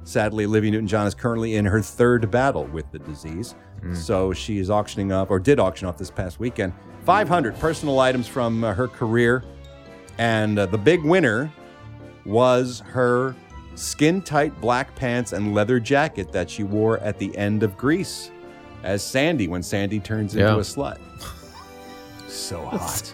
Sadly, Olivia Newton John is currently in her third battle with the disease. So she is auctioning off, or did auction off this past weekend, 500 personal items from uh, her career. And uh, the big winner was her skin tight black pants and leather jacket that she wore at the end of Grease as Sandy when Sandy turns into Yeah. a slut. So hot.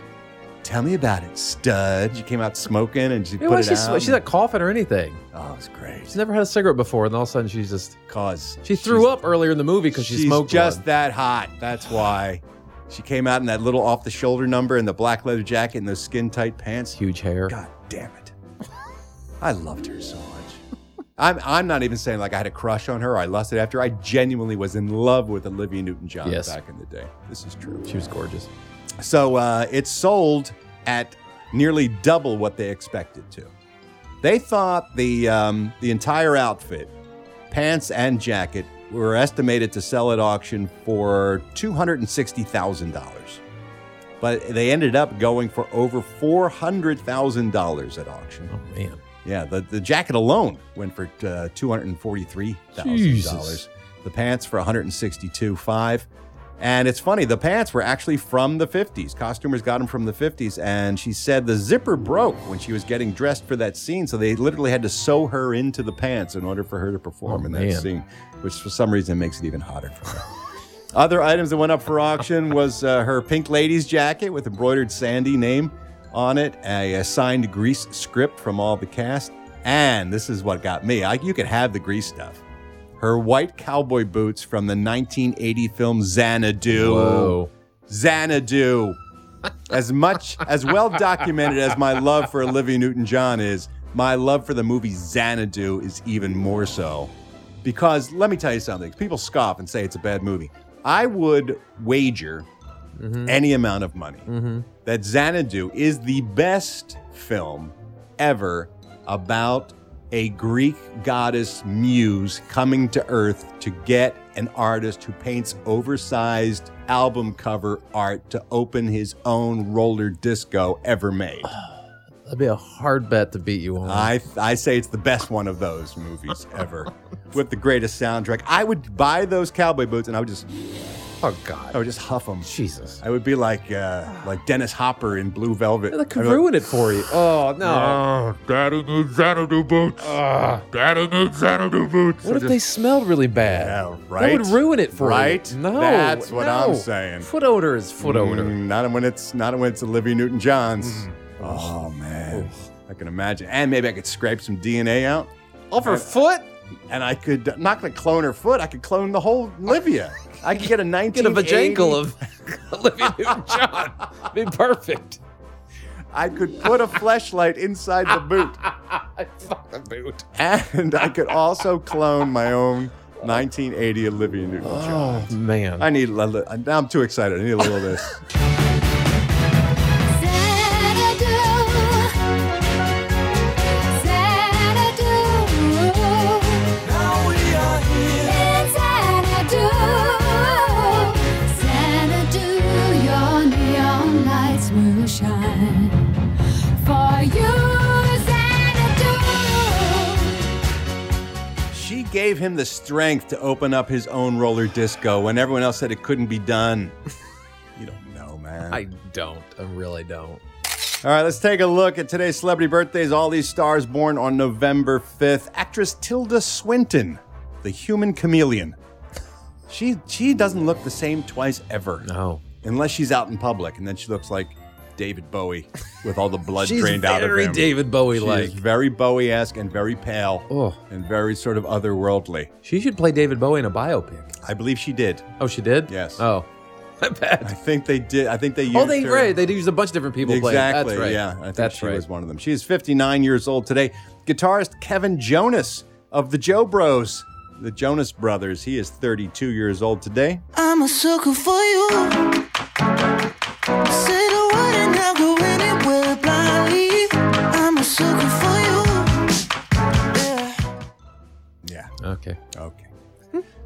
Tell me about it, stud. She came out smoking and she put it she's, out. she's not coughing or anything. oh, it's great. She's never had a cigarette before, and all of a sudden she's just Cause she threw up earlier in the movie because she she's smoked just one. that hot. That's why. She came out in that little off the shoulder number and the black leather jacket and those skin tight pants. huge hair. God damn it. I loved her so much. I'm, I'm not even saying like I had a crush on her I lusted after her. I genuinely was in love with Olivia Newton John Yes. back in the day. This is true. She was gorgeous. So uh, it sold at nearly double what they expected to. They thought the um, the entire outfit, pants and jacket, were estimated to sell at auction for two hundred and sixty thousand dollars, but they ended up going for over four hundred thousand dollars at auction. Oh man. Yeah, the, the jacket alone went for uh, two hundred and forty three thousand dollars. The pants for one hundred and sixty two five. And it's funny, the pants were actually from the 50s. Costumers got them from the 50s. And she said the zipper broke when she was getting dressed for that scene. So they literally had to sew her into the pants in order for her to perform Oh, in that man. scene, which for some reason makes it even hotter for her. <laughs> Other items that went up for auction was uh, her pink ladies jacket with embroidered Sandy name on it, a, signed Grease script from all the cast, and this is what got me. I, you could have the Grease stuff. Her white cowboy boots from the 1980 film Xanadu. Whoa. Xanadu. As much, as well documented as my love for Olivia Newton John is, my love for the movie Xanadu is even more so. Because let me tell you something people scoff and say it's a bad movie. I would wager any amount of money Mm-hmm. that Xanadu is the best film ever about a Greek goddess muse coming to Earth to get an artist who paints oversized album cover art to open his own roller disco ever made. <sighs> That'd be a hard bet to beat you on. I I say it's the best one of those movies ever, <laughs> with the greatest soundtrack. I would buy those cowboy boots and I would just Oh God. I would just huff them. Jesus. I would be like uh, like Dennis Hopper in Blue Velvet. That could I'd be ruin it for you. Oh no. Oh, Daddy needs Xanadu boots. Daddy needs Xanadu boots. What if they smelled really bad? Yeah, That right? would ruin it for right? you. No. That's what I'm no. saying. Foot odor is foot odor. Mm, not when it's not when it's Olivia Newton John's. Oh man, I can imagine. And maybe I could scrape some DNA out Off her foot? and I could I'm not gonna clone her foot. I could clone the whole Olivia. I could get a 19 Get a vajankle of <laughs> Olivia Newton-John. Be perfect. I could put a flashlight inside the boot, <laughs> Fuck the boot. and I could also clone my own 1980 Olivia Newton-John. Oh man. I need. a Now I'm too excited. I need a little of this. <laughs> gave him the strength to open up his own roller disco when everyone else said it couldn't be done. <laughs> you don't know, man. I don't. I really don't. All right, let's take a look at today's celebrity birthdays. All these stars born on November 5th. Actress Tilda Swinton, the human chameleon. She she doesn't look the same twice ever. No. Unless she's out in public, and then she looks like David Bowie with all the blood She's drained out of him. very him. David Bowie She like. very Bowie-esque and very pale Oh. and very sort of otherworldly. She should play David Bowie in a biopic. I believe she did. Oh, she did? Yes. Oh. I bet. I think they did. I think they oh, used Oh, they her. right. They used a bunch of different people playing. Exactly. That's right. Yeah, I think That's she right. was one of them. She is 59 years old today. Guitarist Kevin Jonas of the Jo Bros, the Jonas Brothers. He is 32 years old today. I'm a sucker for you. Say Yeah. Okay. Okay.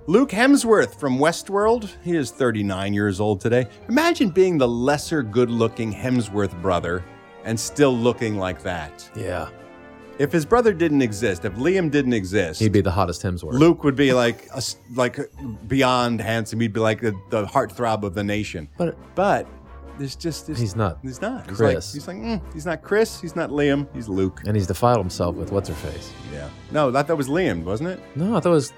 Luke Hemsworth from Westworld. He is 39 years old today. Imagine being the lesser good looking Hemsworth brother and still looking like that. Yeah. If his brother didn't exist, if Liam didn't exist, He'd be the hottest Hemsworth. Luke would be like a s like beyond handsome. He'd be like the, the heartthrob of the nation. But but there's just this, He's not He's not. He's like Chris. he's like mm, he's not Chris. He's not Liam. He's Luke. And he's defiled himself with what's her face. Yeah. No, that that was Liam, wasn't it? No, I thought it was.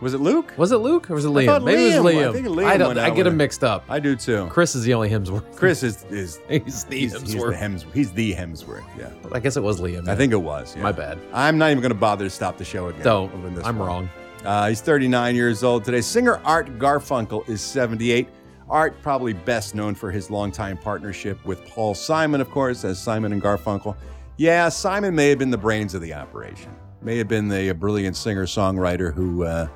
Was it Luke? Was it Luke or was it Liam? Maybe it Liam. was I Liam. think Liam I don't. I get him mixed up. I do too. Chris is the only Hemsworth. Chris is <laughs> is He's the he's, he's the Hemsworth. Hemsworth. He's the Hemsworth. Yeah. I guess it was Liam. I think it was. yeah. My bad. I'm not even going to bother to stop the show again. Don't. this I'm one. wrong. Uh, he's 39 years old today. Singer Art Garfunkel is 78. Art, probably best known for his longtime partnership with Paul Simon, of course, as Simon and Garfunkel. Yeah, Simon may have been the brains of the operation, may have been the brilliant singer songwriter who uh,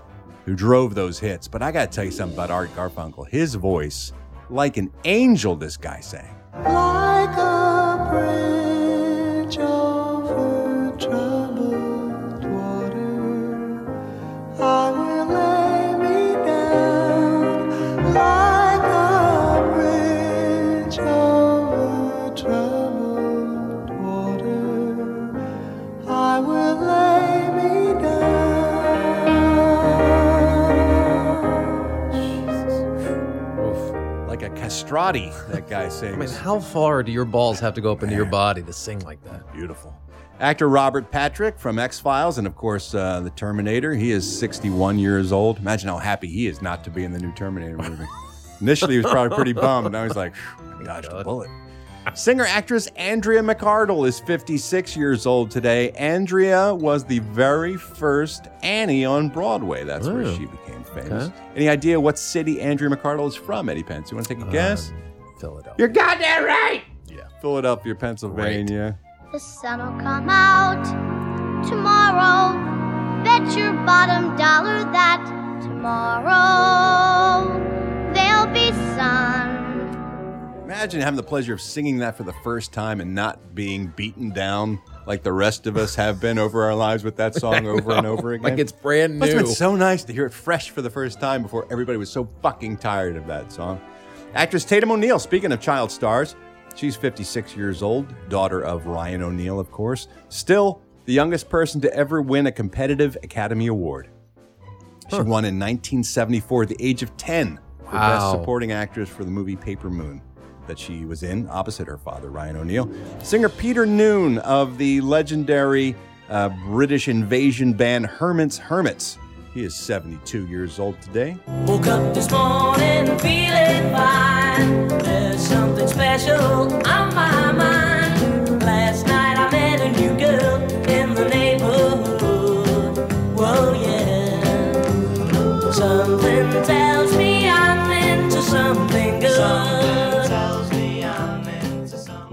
who drove those hits. But I got to tell you something about Art Garfunkel. His voice, like an angel, this guy sang. Like castrati, that guy sings. I mean, how far do your balls have to go up into your body to sing like that? Beautiful. Actor Robert Patrick from X Files and, of course, uh, The Terminator. He is 61 years old. Imagine how happy he is not to be in the new Terminator movie. <laughs> Initially, he was probably pretty bummed. Now he's like, "Phew, dodged a bullet. Singer actress Andrea McArdle is 56 years old today. Andrea was the very first Annie on Broadway. That's where Oh, she became famous. okay. Any idea what city Andrea McArdle is from, Eddie Pence? You want to take a um, guess? Philadelphia. You're goddamn right! Yeah. Philadelphia, Pennsylvania. The sun'll come out tomorrow. Bet your bottom dollar that tomorrow there'll be sun. Imagine having the pleasure of singing that for the first time and not being beaten down like the rest of us have been over our lives with that song <laughs> over and over again. Like it's brand Must have new. been so nice to hear it fresh for the first time before everybody was so fucking tired of that song. Actress Tatum O'Neal, speaking of child stars, she's 56 years old, daughter of Ryan O'Neal, of course. Still the youngest person to ever win a competitive Academy Award. She won in 1974 at the age of 10 for Best Supporting Actress for the movie Paper Moon that she was in opposite her father, Ryan O'Neal. Singer Peter Noon of the legendary uh, British invasion band Herman's Hermits. He is 72 years old today. Woke up this morning feeling fine. There's something special on my mind.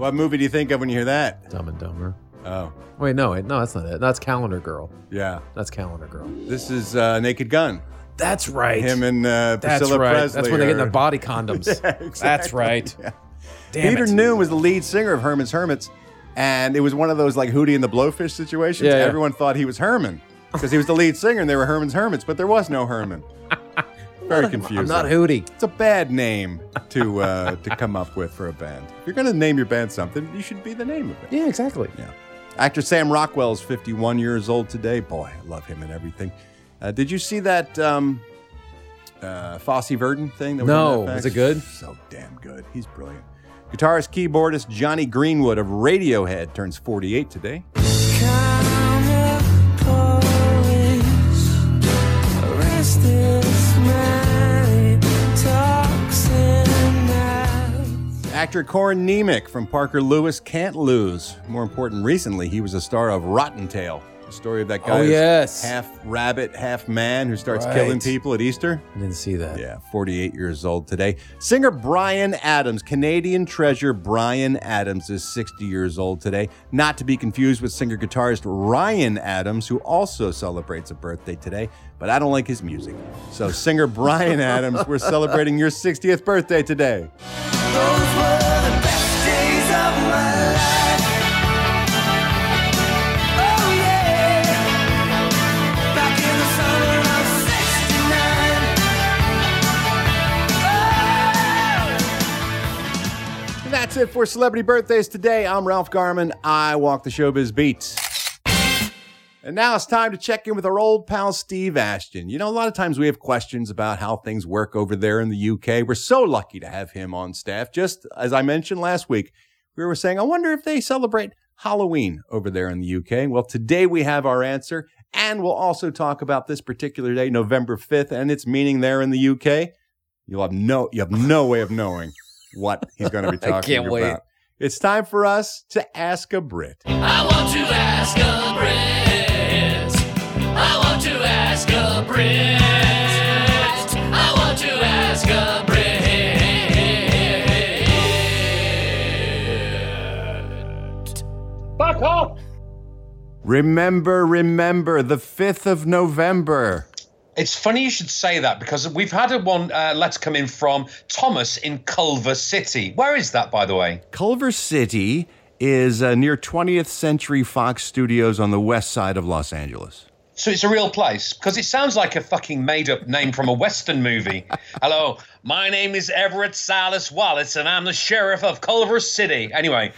What movie do you think of when you hear that? Dumb and Dumber. Oh. Wait, no, wait, no, that's not it. That's Calendar Girl. Yeah. That's Calendar Girl. This is uh, Naked Gun. That's right. Him and uh, That's right. Presley. That's when they get in are- their body condoms. <laughs> That's right. Yeah. Damn Peter it. Noon was the lead singer of Herman's Hermits, and it was one of those like Hootie and the Blowfish situations. Yeah, yeah. Everyone thought he was Herman because he was the lead singer, and they were Herman's Hermits, but there was no Herman. <laughs> Very confusing. I'm not Hootie. It's a bad name to uh, to come up with for a band. If you're going to name your band something, you should be the name of it. Yeah, exactly. Yeah. Actor Sam Rockwell is 51 years old today. Boy, I love him and everything. Uh, did you see that um, uh, Fosse Verdon thing? That was No. Was it good? So damn good. He's brilliant. Guitarist, keyboardist Jonny Greenwood of Radiohead turns 48 today. Actor Corin Nemec from Parker Lewis can't lose. More important, recently he was a star of Rottentail, the story of that oh, guy Oh, yes. half rabbit, half man who starts Right. killing people at Easter. I didn't see that. Yeah, 48 years old today. Singer Bryan Adams, Canadian treasure Bryan Adams, is 60 years old today. Not to be confused with singer guitarist Ryan Adams, who also celebrates a birthday today, but I don't like his music. So, singer Bryan <laughs> Adams, we're celebrating your 60th birthday today. That's it for celebrity birthdays today. I'm Ralph Garman. I walk the showbiz beat. And now it's time to check in with our old pal Steve Ashton. You know, a lot of times we have questions about how things work over there in the UK. We're so lucky to have him on staff. Just as I mentioned last week, we were saying, I wonder if they celebrate Halloween over there in the UK. Well, today we have our answer, and we'll also talk about this particular day, November 5th, and its meaning there in the UK. You'll have no, you have no way of knowing what he's going to be <laughs> talking I talking can't wait. about. It's time for us to ask a Brit. I want to ask a Brit. I want to ask a Brit. I want to ask a Brit. Fuck off! Remember, remember, the 5th of November. It's funny you should say that because we've had a one uh, letter come in from Thomas in Culver City. Where is that, by the way? Culver City is uh, near 20th Century Fox Studios on the west side of Los Angeles. So it's a real place because it sounds like a fucking made-up name from a western movie. <laughs> Hello, my name is Everett Silas Wallace, and I'm the sheriff of Culver City. Anyway,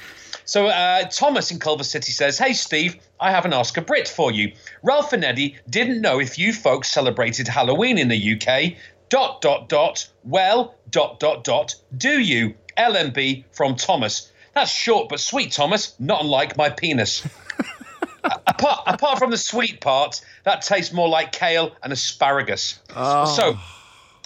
so uh, Thomas in Culver City says, "Hey Steve, I have an Ask a Brit for you. Ralph and Eddie didn't know if you folks celebrated Halloween in the UK. Dot dot dot. Well, dot dot dot. Do you? LMB from Thomas. That's short but sweet, Thomas. Not unlike my penis." <laughs> apart, apart from the sweet part, that tastes more like kale and asparagus. Ah. So,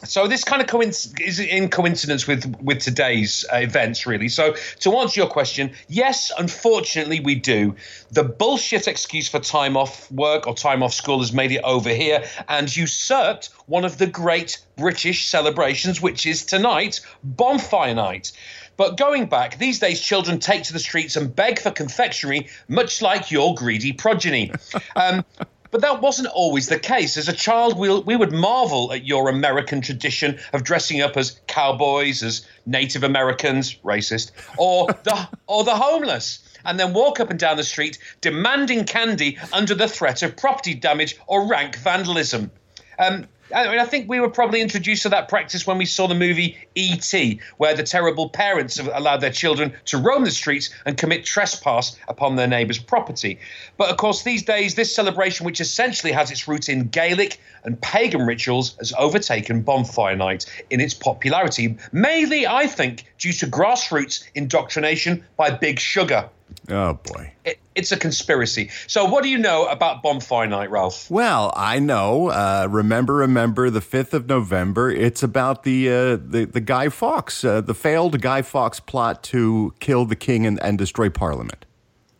so this kind of coinc- is in coincidence with with today's uh, events, really. So, to answer your question, yes, unfortunately, we do. The bullshit excuse for time off work or time off school has made it over here and usurped one of the great British celebrations, which is tonight, Bonfire Night. But going back, these days children take to the streets and beg for confectionery, much like your greedy progeny. <laughs> Um, but that wasn't always the case. As a child, we, we would marvel at your American tradition of dressing up as cowboys, as Native Americans, racist, or the <laughs> or the homeless, and then walk up and down the street demanding candy under the threat of property damage or rank vandalism. Um, I mean, I think we were probably introduced to that practice when we saw the movie E.T., where the terrible parents have allowed their children to roam the streets and commit trespass upon their neighbour's property. But of course, these days, this celebration, which essentially has its root in Gaelic and pagan rituals, has overtaken Bonfire Night in its popularity, mainly, I think, due to grassroots indoctrination by Big Sugar. Oh boy. It, it's a conspiracy. So, what do you know about Bonfire Night, Ralph? Well, I know. Uh, remember, remember the fifth of November. It's about the uh, the the Guy Fawkes, uh, the failed Guy Fawkes plot to kill the king and, and destroy Parliament.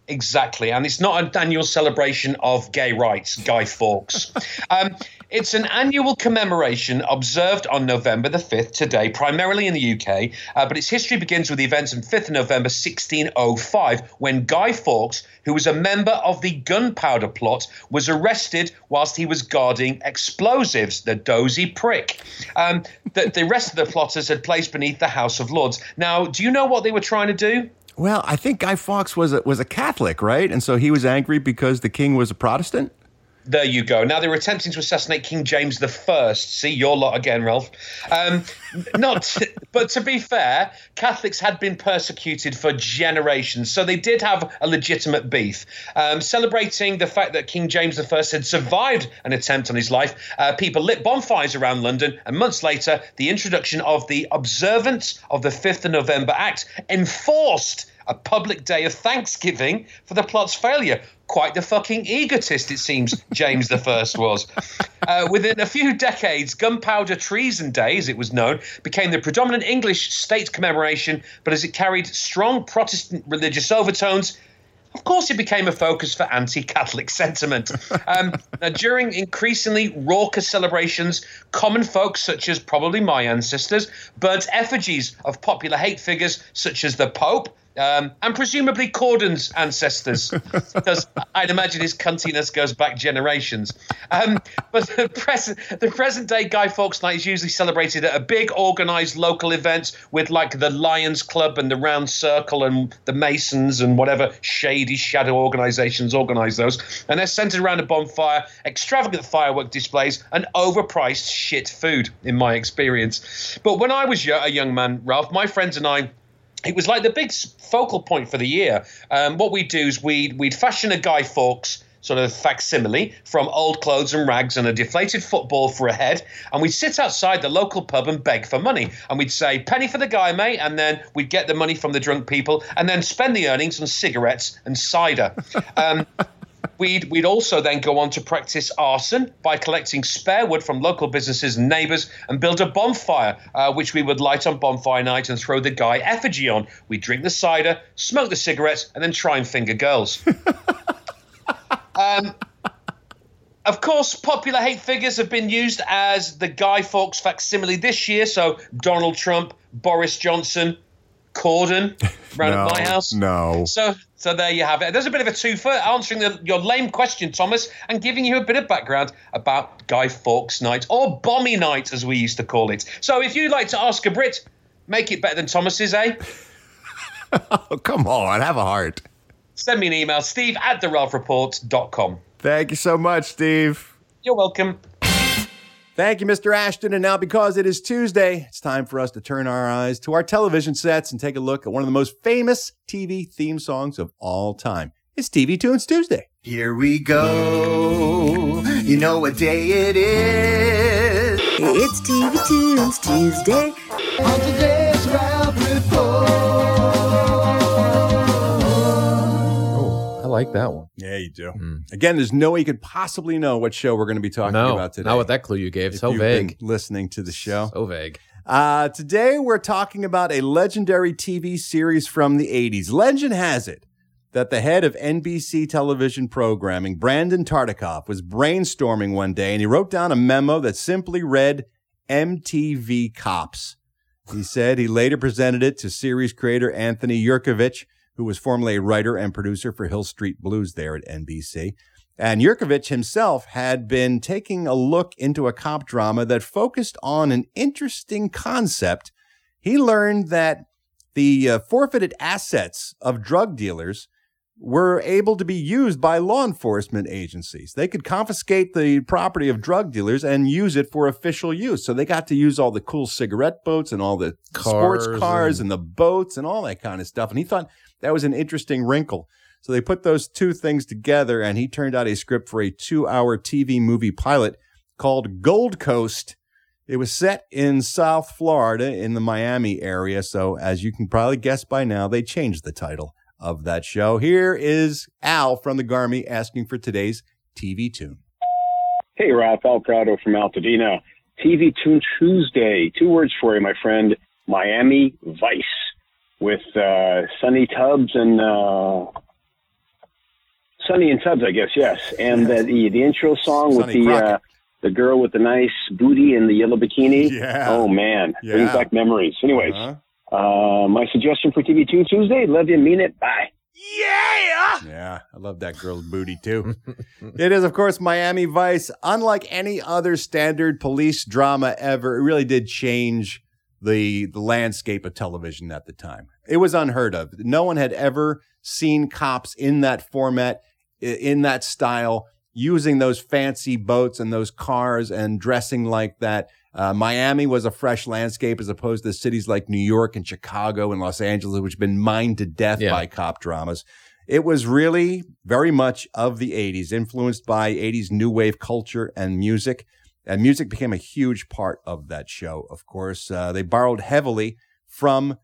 Exactly, and it's not an annual celebration of gay rights, Guy Fawkes. <laughs> um, it's an annual commemoration observed on November the 5th today, primarily in the UK, uh, but its history begins with the events on 5th of November 1605 when Guy Fawkes, who was a member of the gunpowder plot, was arrested whilst he was guarding explosives, the dozy prick. Um, that the rest of the plotters had placed beneath the House of Lords. Now, do you know what they were trying to do? Well, I think Guy Fawkes was a, was a Catholic, right? And so he was angry because the king was a Protestant. There you go. Now they were attempting to assassinate King James the First. See your lot again, Ralph. Um, <laughs> not, but to be fair, Catholics had been persecuted for generations, so they did have a legitimate beef. Um, celebrating the fact that King James the First had survived an attempt on his life, uh, people lit bonfires around London, and months later, the introduction of the Observance of the Fifth of November Act enforced a public day of thanksgiving for the plot's failure. Quite the fucking egotist, it seems James the First was. Uh, within a few decades, Gunpowder Treason Day, as it was known, became the predominant English state commemoration, but as it carried strong Protestant religious overtones, of course, it became a focus for anti Catholic sentiment. Um, now, during increasingly raucous celebrations, common folk such as probably my ancestors, burnt effigies of popular hate figures such as the Pope. Um, and presumably Corden's ancestors, <laughs> because I'd imagine his cuntiness goes back generations. Um, but the present, the present day Guy Fawkes Night is usually celebrated at a big organised local event with like the Lions Club and the Round Circle and the Masons and whatever shady shadow organisations organise those. And they're centred around a bonfire, extravagant firework displays, and overpriced shit food, in my experience. But when I was a young man, Ralph, my friends and I it was like the big focal point for the year. Um, what we'd do is we'd, we'd fashion a Guy Fawkes sort of facsimile from old clothes and rags and a deflated football for a head. And we'd sit outside the local pub and beg for money. And we'd say, penny for the guy, mate. And then we'd get the money from the drunk people and then spend the earnings on cigarettes and cider. <laughs> Um, We'd, we'd also then go on to practice arson by collecting spare wood from local businesses and neighbours and build a bonfire, uh, which we would light on bonfire night and throw the guy effigy on. We'd drink the cider, smoke the cigarettes, and then try and finger girls. <laughs> um, of course, popular hate figures have been used as the Guy Fawkes facsimile this year. So Donald Trump, Boris Johnson, Corden, round <laughs> no, at my house. No. So, so there you have it. There's a bit of a twofer answering the, your lame question, Thomas, and giving you a bit of background about Guy Fawkes Night or Bommy Night, as we used to call it. So, if you'd like to ask a Brit, make it better than Thomas's, eh? <laughs> oh, come on, have a heart. Send me an email, steve at theralphreport.com. Thank you so much, Steve. You're welcome. Thank you, Mr. Ashton. And now, because it is Tuesday, it's time for us to turn our eyes to our television sets and take a look at one of the most famous TV theme songs of all time. It's TV Tunes Tuesday. Here we go. You know what day it is. It's TV Tunes Tuesday. On today's Ralph like that one. Yeah, you do. Again, there's no way you could possibly know what show we're going to be talking No, about today. not with that clue you gave. if So vague. listening to the show. So vague. Uh, today, we're talking about a legendary TV series from the 80s. Legend has it that the head of NBC television programming, Brandon Tartikoff, was brainstorming one day and he wrote down a memo that simply read MTV Cops. He said he later presented it to series creator Anthony Yerkovich, who was formerly a writer and producer for Hill Street Blues there at NBC. And Yerkovich himself had been taking a look into a cop drama that focused on an interesting concept. He learned that the uh, forfeited assets of drug dealers were able to be used by law enforcement agencies. They could confiscate the property of drug dealers and use it for official use. So they got to use all the cool cigarette boats and all the sports Cars cars and- and the boats and all that kind of stuff. And he thought that was an interesting wrinkle. So they put those two things together and he turned out a script for a two hour TV movie pilot called Gold Coast. It was set in South Florida in the Miami area. So as you can probably guess by now, they changed the title of that show. Here is Al from the Garmy asking for today's TV tune. Hey, Ralph Al Prado from Altadena. TV Tune Tuesday. Two words for you, my friend. Miami Vice with uh, Sonny Tubbs and uh, Sonny and Tubbs, I guess. Yes, and the the, the intro song with the uh, the girl with the nice booty and the yellow bikini. Yeah. Oh man, brings Yeah. back memories. Anyways, Uh-huh. Uh, my suggestion for TV Two Tuesday. Love you, mean it. Bye. Yeah, Yeah, I love that girl's booty too. <laughs> it is, of course, Miami Vice. Unlike any other standard police drama ever, it really did change the the landscape of television at the time. It was unheard of. No one had ever seen cops in that format, in that style, using those fancy boats and those cars and dressing like that. Uh, Miami was a fresh landscape as opposed to cities like New York and Chicago and Los Angeles, which have been mined to death by cop dramas. It was really very much of the 80s, influenced by 80s new wave culture and music. And music became a huge part of that show, of course. Uh, they borrowed heavily from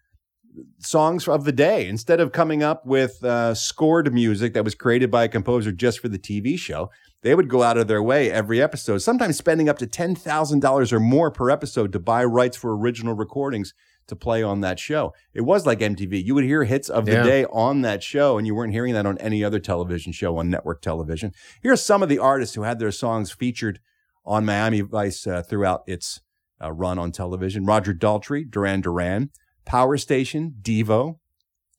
songs of the day. Instead of coming up with uh, scored music that was created by a composer just for the TV show, they would go out of their way every episode, sometimes spending up to $10,000 or more per episode to buy rights for original recordings to play on that show. It was like MTV. You would hear hits of the Yeah. day on that show, and you weren't hearing that on any other television show on network television. Here are some of the artists who had their songs featured on Miami Vice uh, throughout its uh, run on television Roger Daltrey, Duran Duran, Power Station, Devo,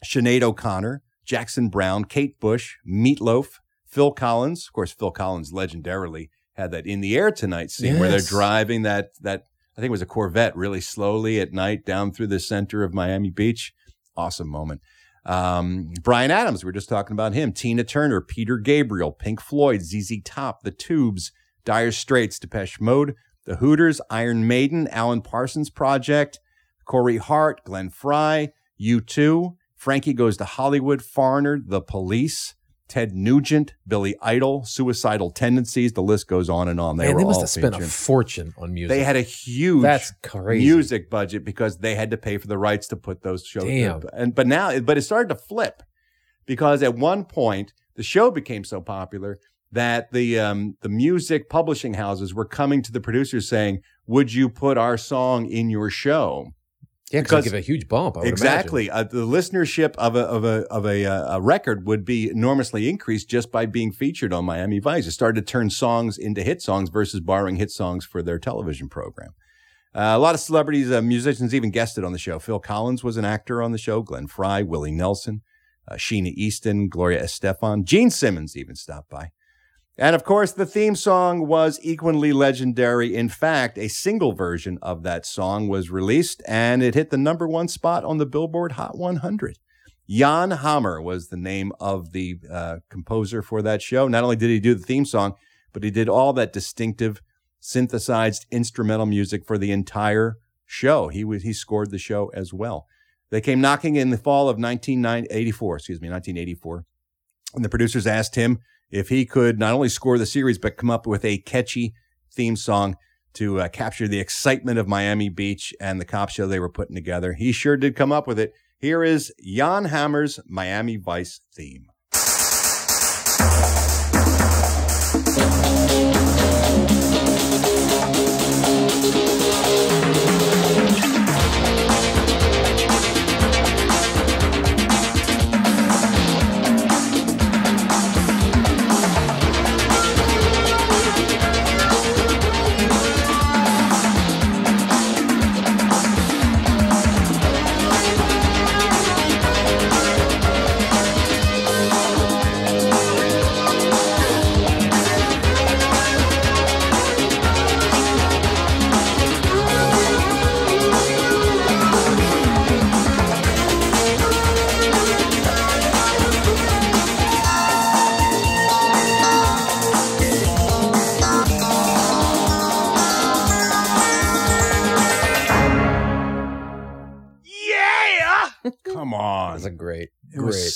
Sinead O'Connor, Jackson Browne, Kate Bush, Meatloaf, Phil Collins. Of course, Phil Collins legendarily had that in the air tonight scene where they're driving that that I think it was a Corvette really slowly at night down through the center of Miami Beach. Awesome moment. Um, Bryan Adams, we were just talking about him. Tina Turner, Peter Gabriel, Pink Floyd, ZZ Top, The Tubes, Dire Straits, Depeche Mode, The Hooters, Iron Maiden, Alan Parsons Project, Corey Hart, Glenn Frey, U2, Frankie Goes to Hollywood, Foreigner, The Police, Ted Nugent, Billy Idol, Suicidal Tendencies. The list goes on and on. They Man, were they must all have spent a fortune on music. They had a huge That's crazy. music budget because they had to pay for the rights to put those shows. Damn. And but now, but it started to flip because at one point the show became so popular that the um, the music publishing houses were coming to the producers saying, "Would you put our song in your show?" Yeah, because give a huge bump. I would exactly. Uh, the listenership of a of a of a, uh, a record would be enormously increased just by being featured on Miami Vice. It started to turn songs into hit songs versus borrowing hit songs for their television program. Uh, a lot of celebrities, uh, musicians even guested on the show. Phil Collins was an actor on the show. Glenn Frey, Willie Nelson, uh, Sheena Easton, Gloria Estefan, Gene Simmons even stopped by. And of course, the theme song was equally legendary. In fact, a single version of that song was released and it hit the number one spot on the Billboard Hot 100. Jan Hammer was the name of the uh, composer for that show. Not only did he do the theme song, but he did all that distinctive synthesized instrumental music for the entire show. He was, he scored the show as well. They came knocking in the fall of 1984, excuse me, 1984. And the producers asked him if he could not only score the series, but come up with a catchy theme song to uh, capture the excitement of Miami Beach and the cop show they were putting together. He sure did come up with it. Here is Jan Hammer's Miami Vice theme.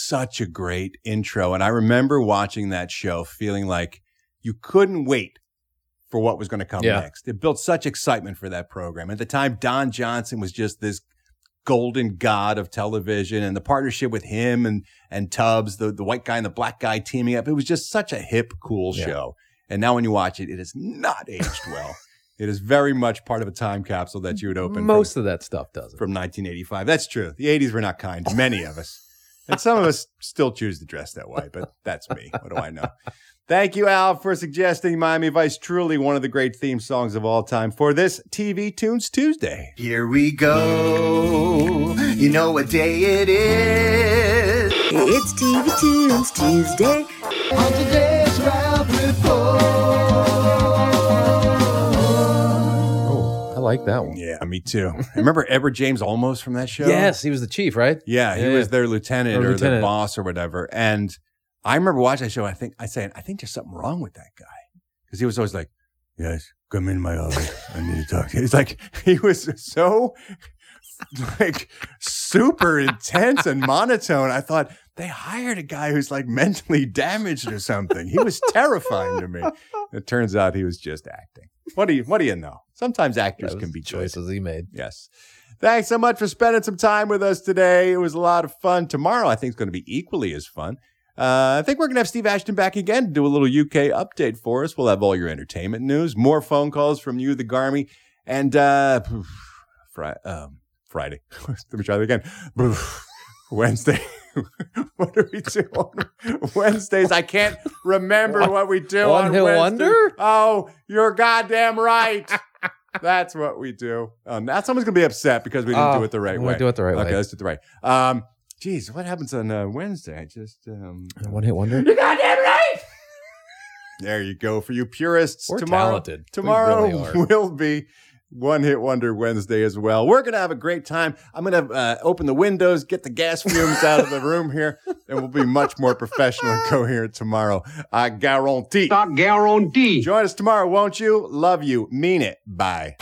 Such a great intro. And I remember watching that show feeling like you couldn't wait for what was going to come Yeah. next. It built such excitement for that program. At the time, Don Johnson was just this golden god of television and the partnership with him and, and Tubbs, the, the white guy and the black guy teaming up. It was just such a hip, cool Yeah. show. And now when you watch it, it is not aged well. It is very much part of a time capsule that you would open. from- Most of that stuff doesn't. from 1985. That's true. The 80s were not kind to many of us. And some of us still choose to dress that way, but that's me. What do I know? Thank you, Al, for suggesting Miami Vice, truly one of the great theme songs of all time for this TV Tunes Tuesday. Here we go. You know what day it is. It's TV Tunes Tuesday. On today's like that one. Yeah, me too. <laughs> Remember Edward James Olmos from that show? Yes, he was the chief, right? Yeah, he Yeah, was yeah. their lieutenant Or or, their lieutenant. boss or whatever. And I remember watching that show. I think I said, I think there's something wrong with that guy because he was always like, "Yes, come in my office. I need to talk to you." It's like <laughs> he was so like super intense and monotone. I thought they hired a guy who's like mentally damaged or something. He was terrifying to me. It turns out he was just acting. What do you What do you know? Sometimes actors can be good. choices he made. Yes. Thanks so much for spending some time with us today. It was a lot of fun. Tomorrow, I think, is going to be equally as fun. Uh, I think we're going to have Steve Ashton back again to do a little UK update for us. We'll have all your entertainment news, more phone calls from you, the Garmy, and uh, Fri- um, Friday. <laughs> Let me try that again. <laughs> Wednesday. <laughs> what do we do on Wednesdays? I can't remember what we do One on Hit Wednesday. Wonder? Oh, you're goddamn right. That's what we do. Um, now someone's gonna be upset because we didn't Oh, do it the right way. do it the right okay, way. let's do it the right. Um, geez, what happens on uh, Wednesday? I just um, One hit wonder. You're goddamn right! there you go for you purists. We're tomorrow, talented. Tomorrow really <laughs> will be one hit wonder Wednesday as well. We're gonna have a great time. I'm gonna uh, open the windows, get the gas fumes out of the room here, and we'll be much more professional and coherent tomorrow. I guarantee. I guarantee. Join us tomorrow, won't you? Love you. Mean it. Bye.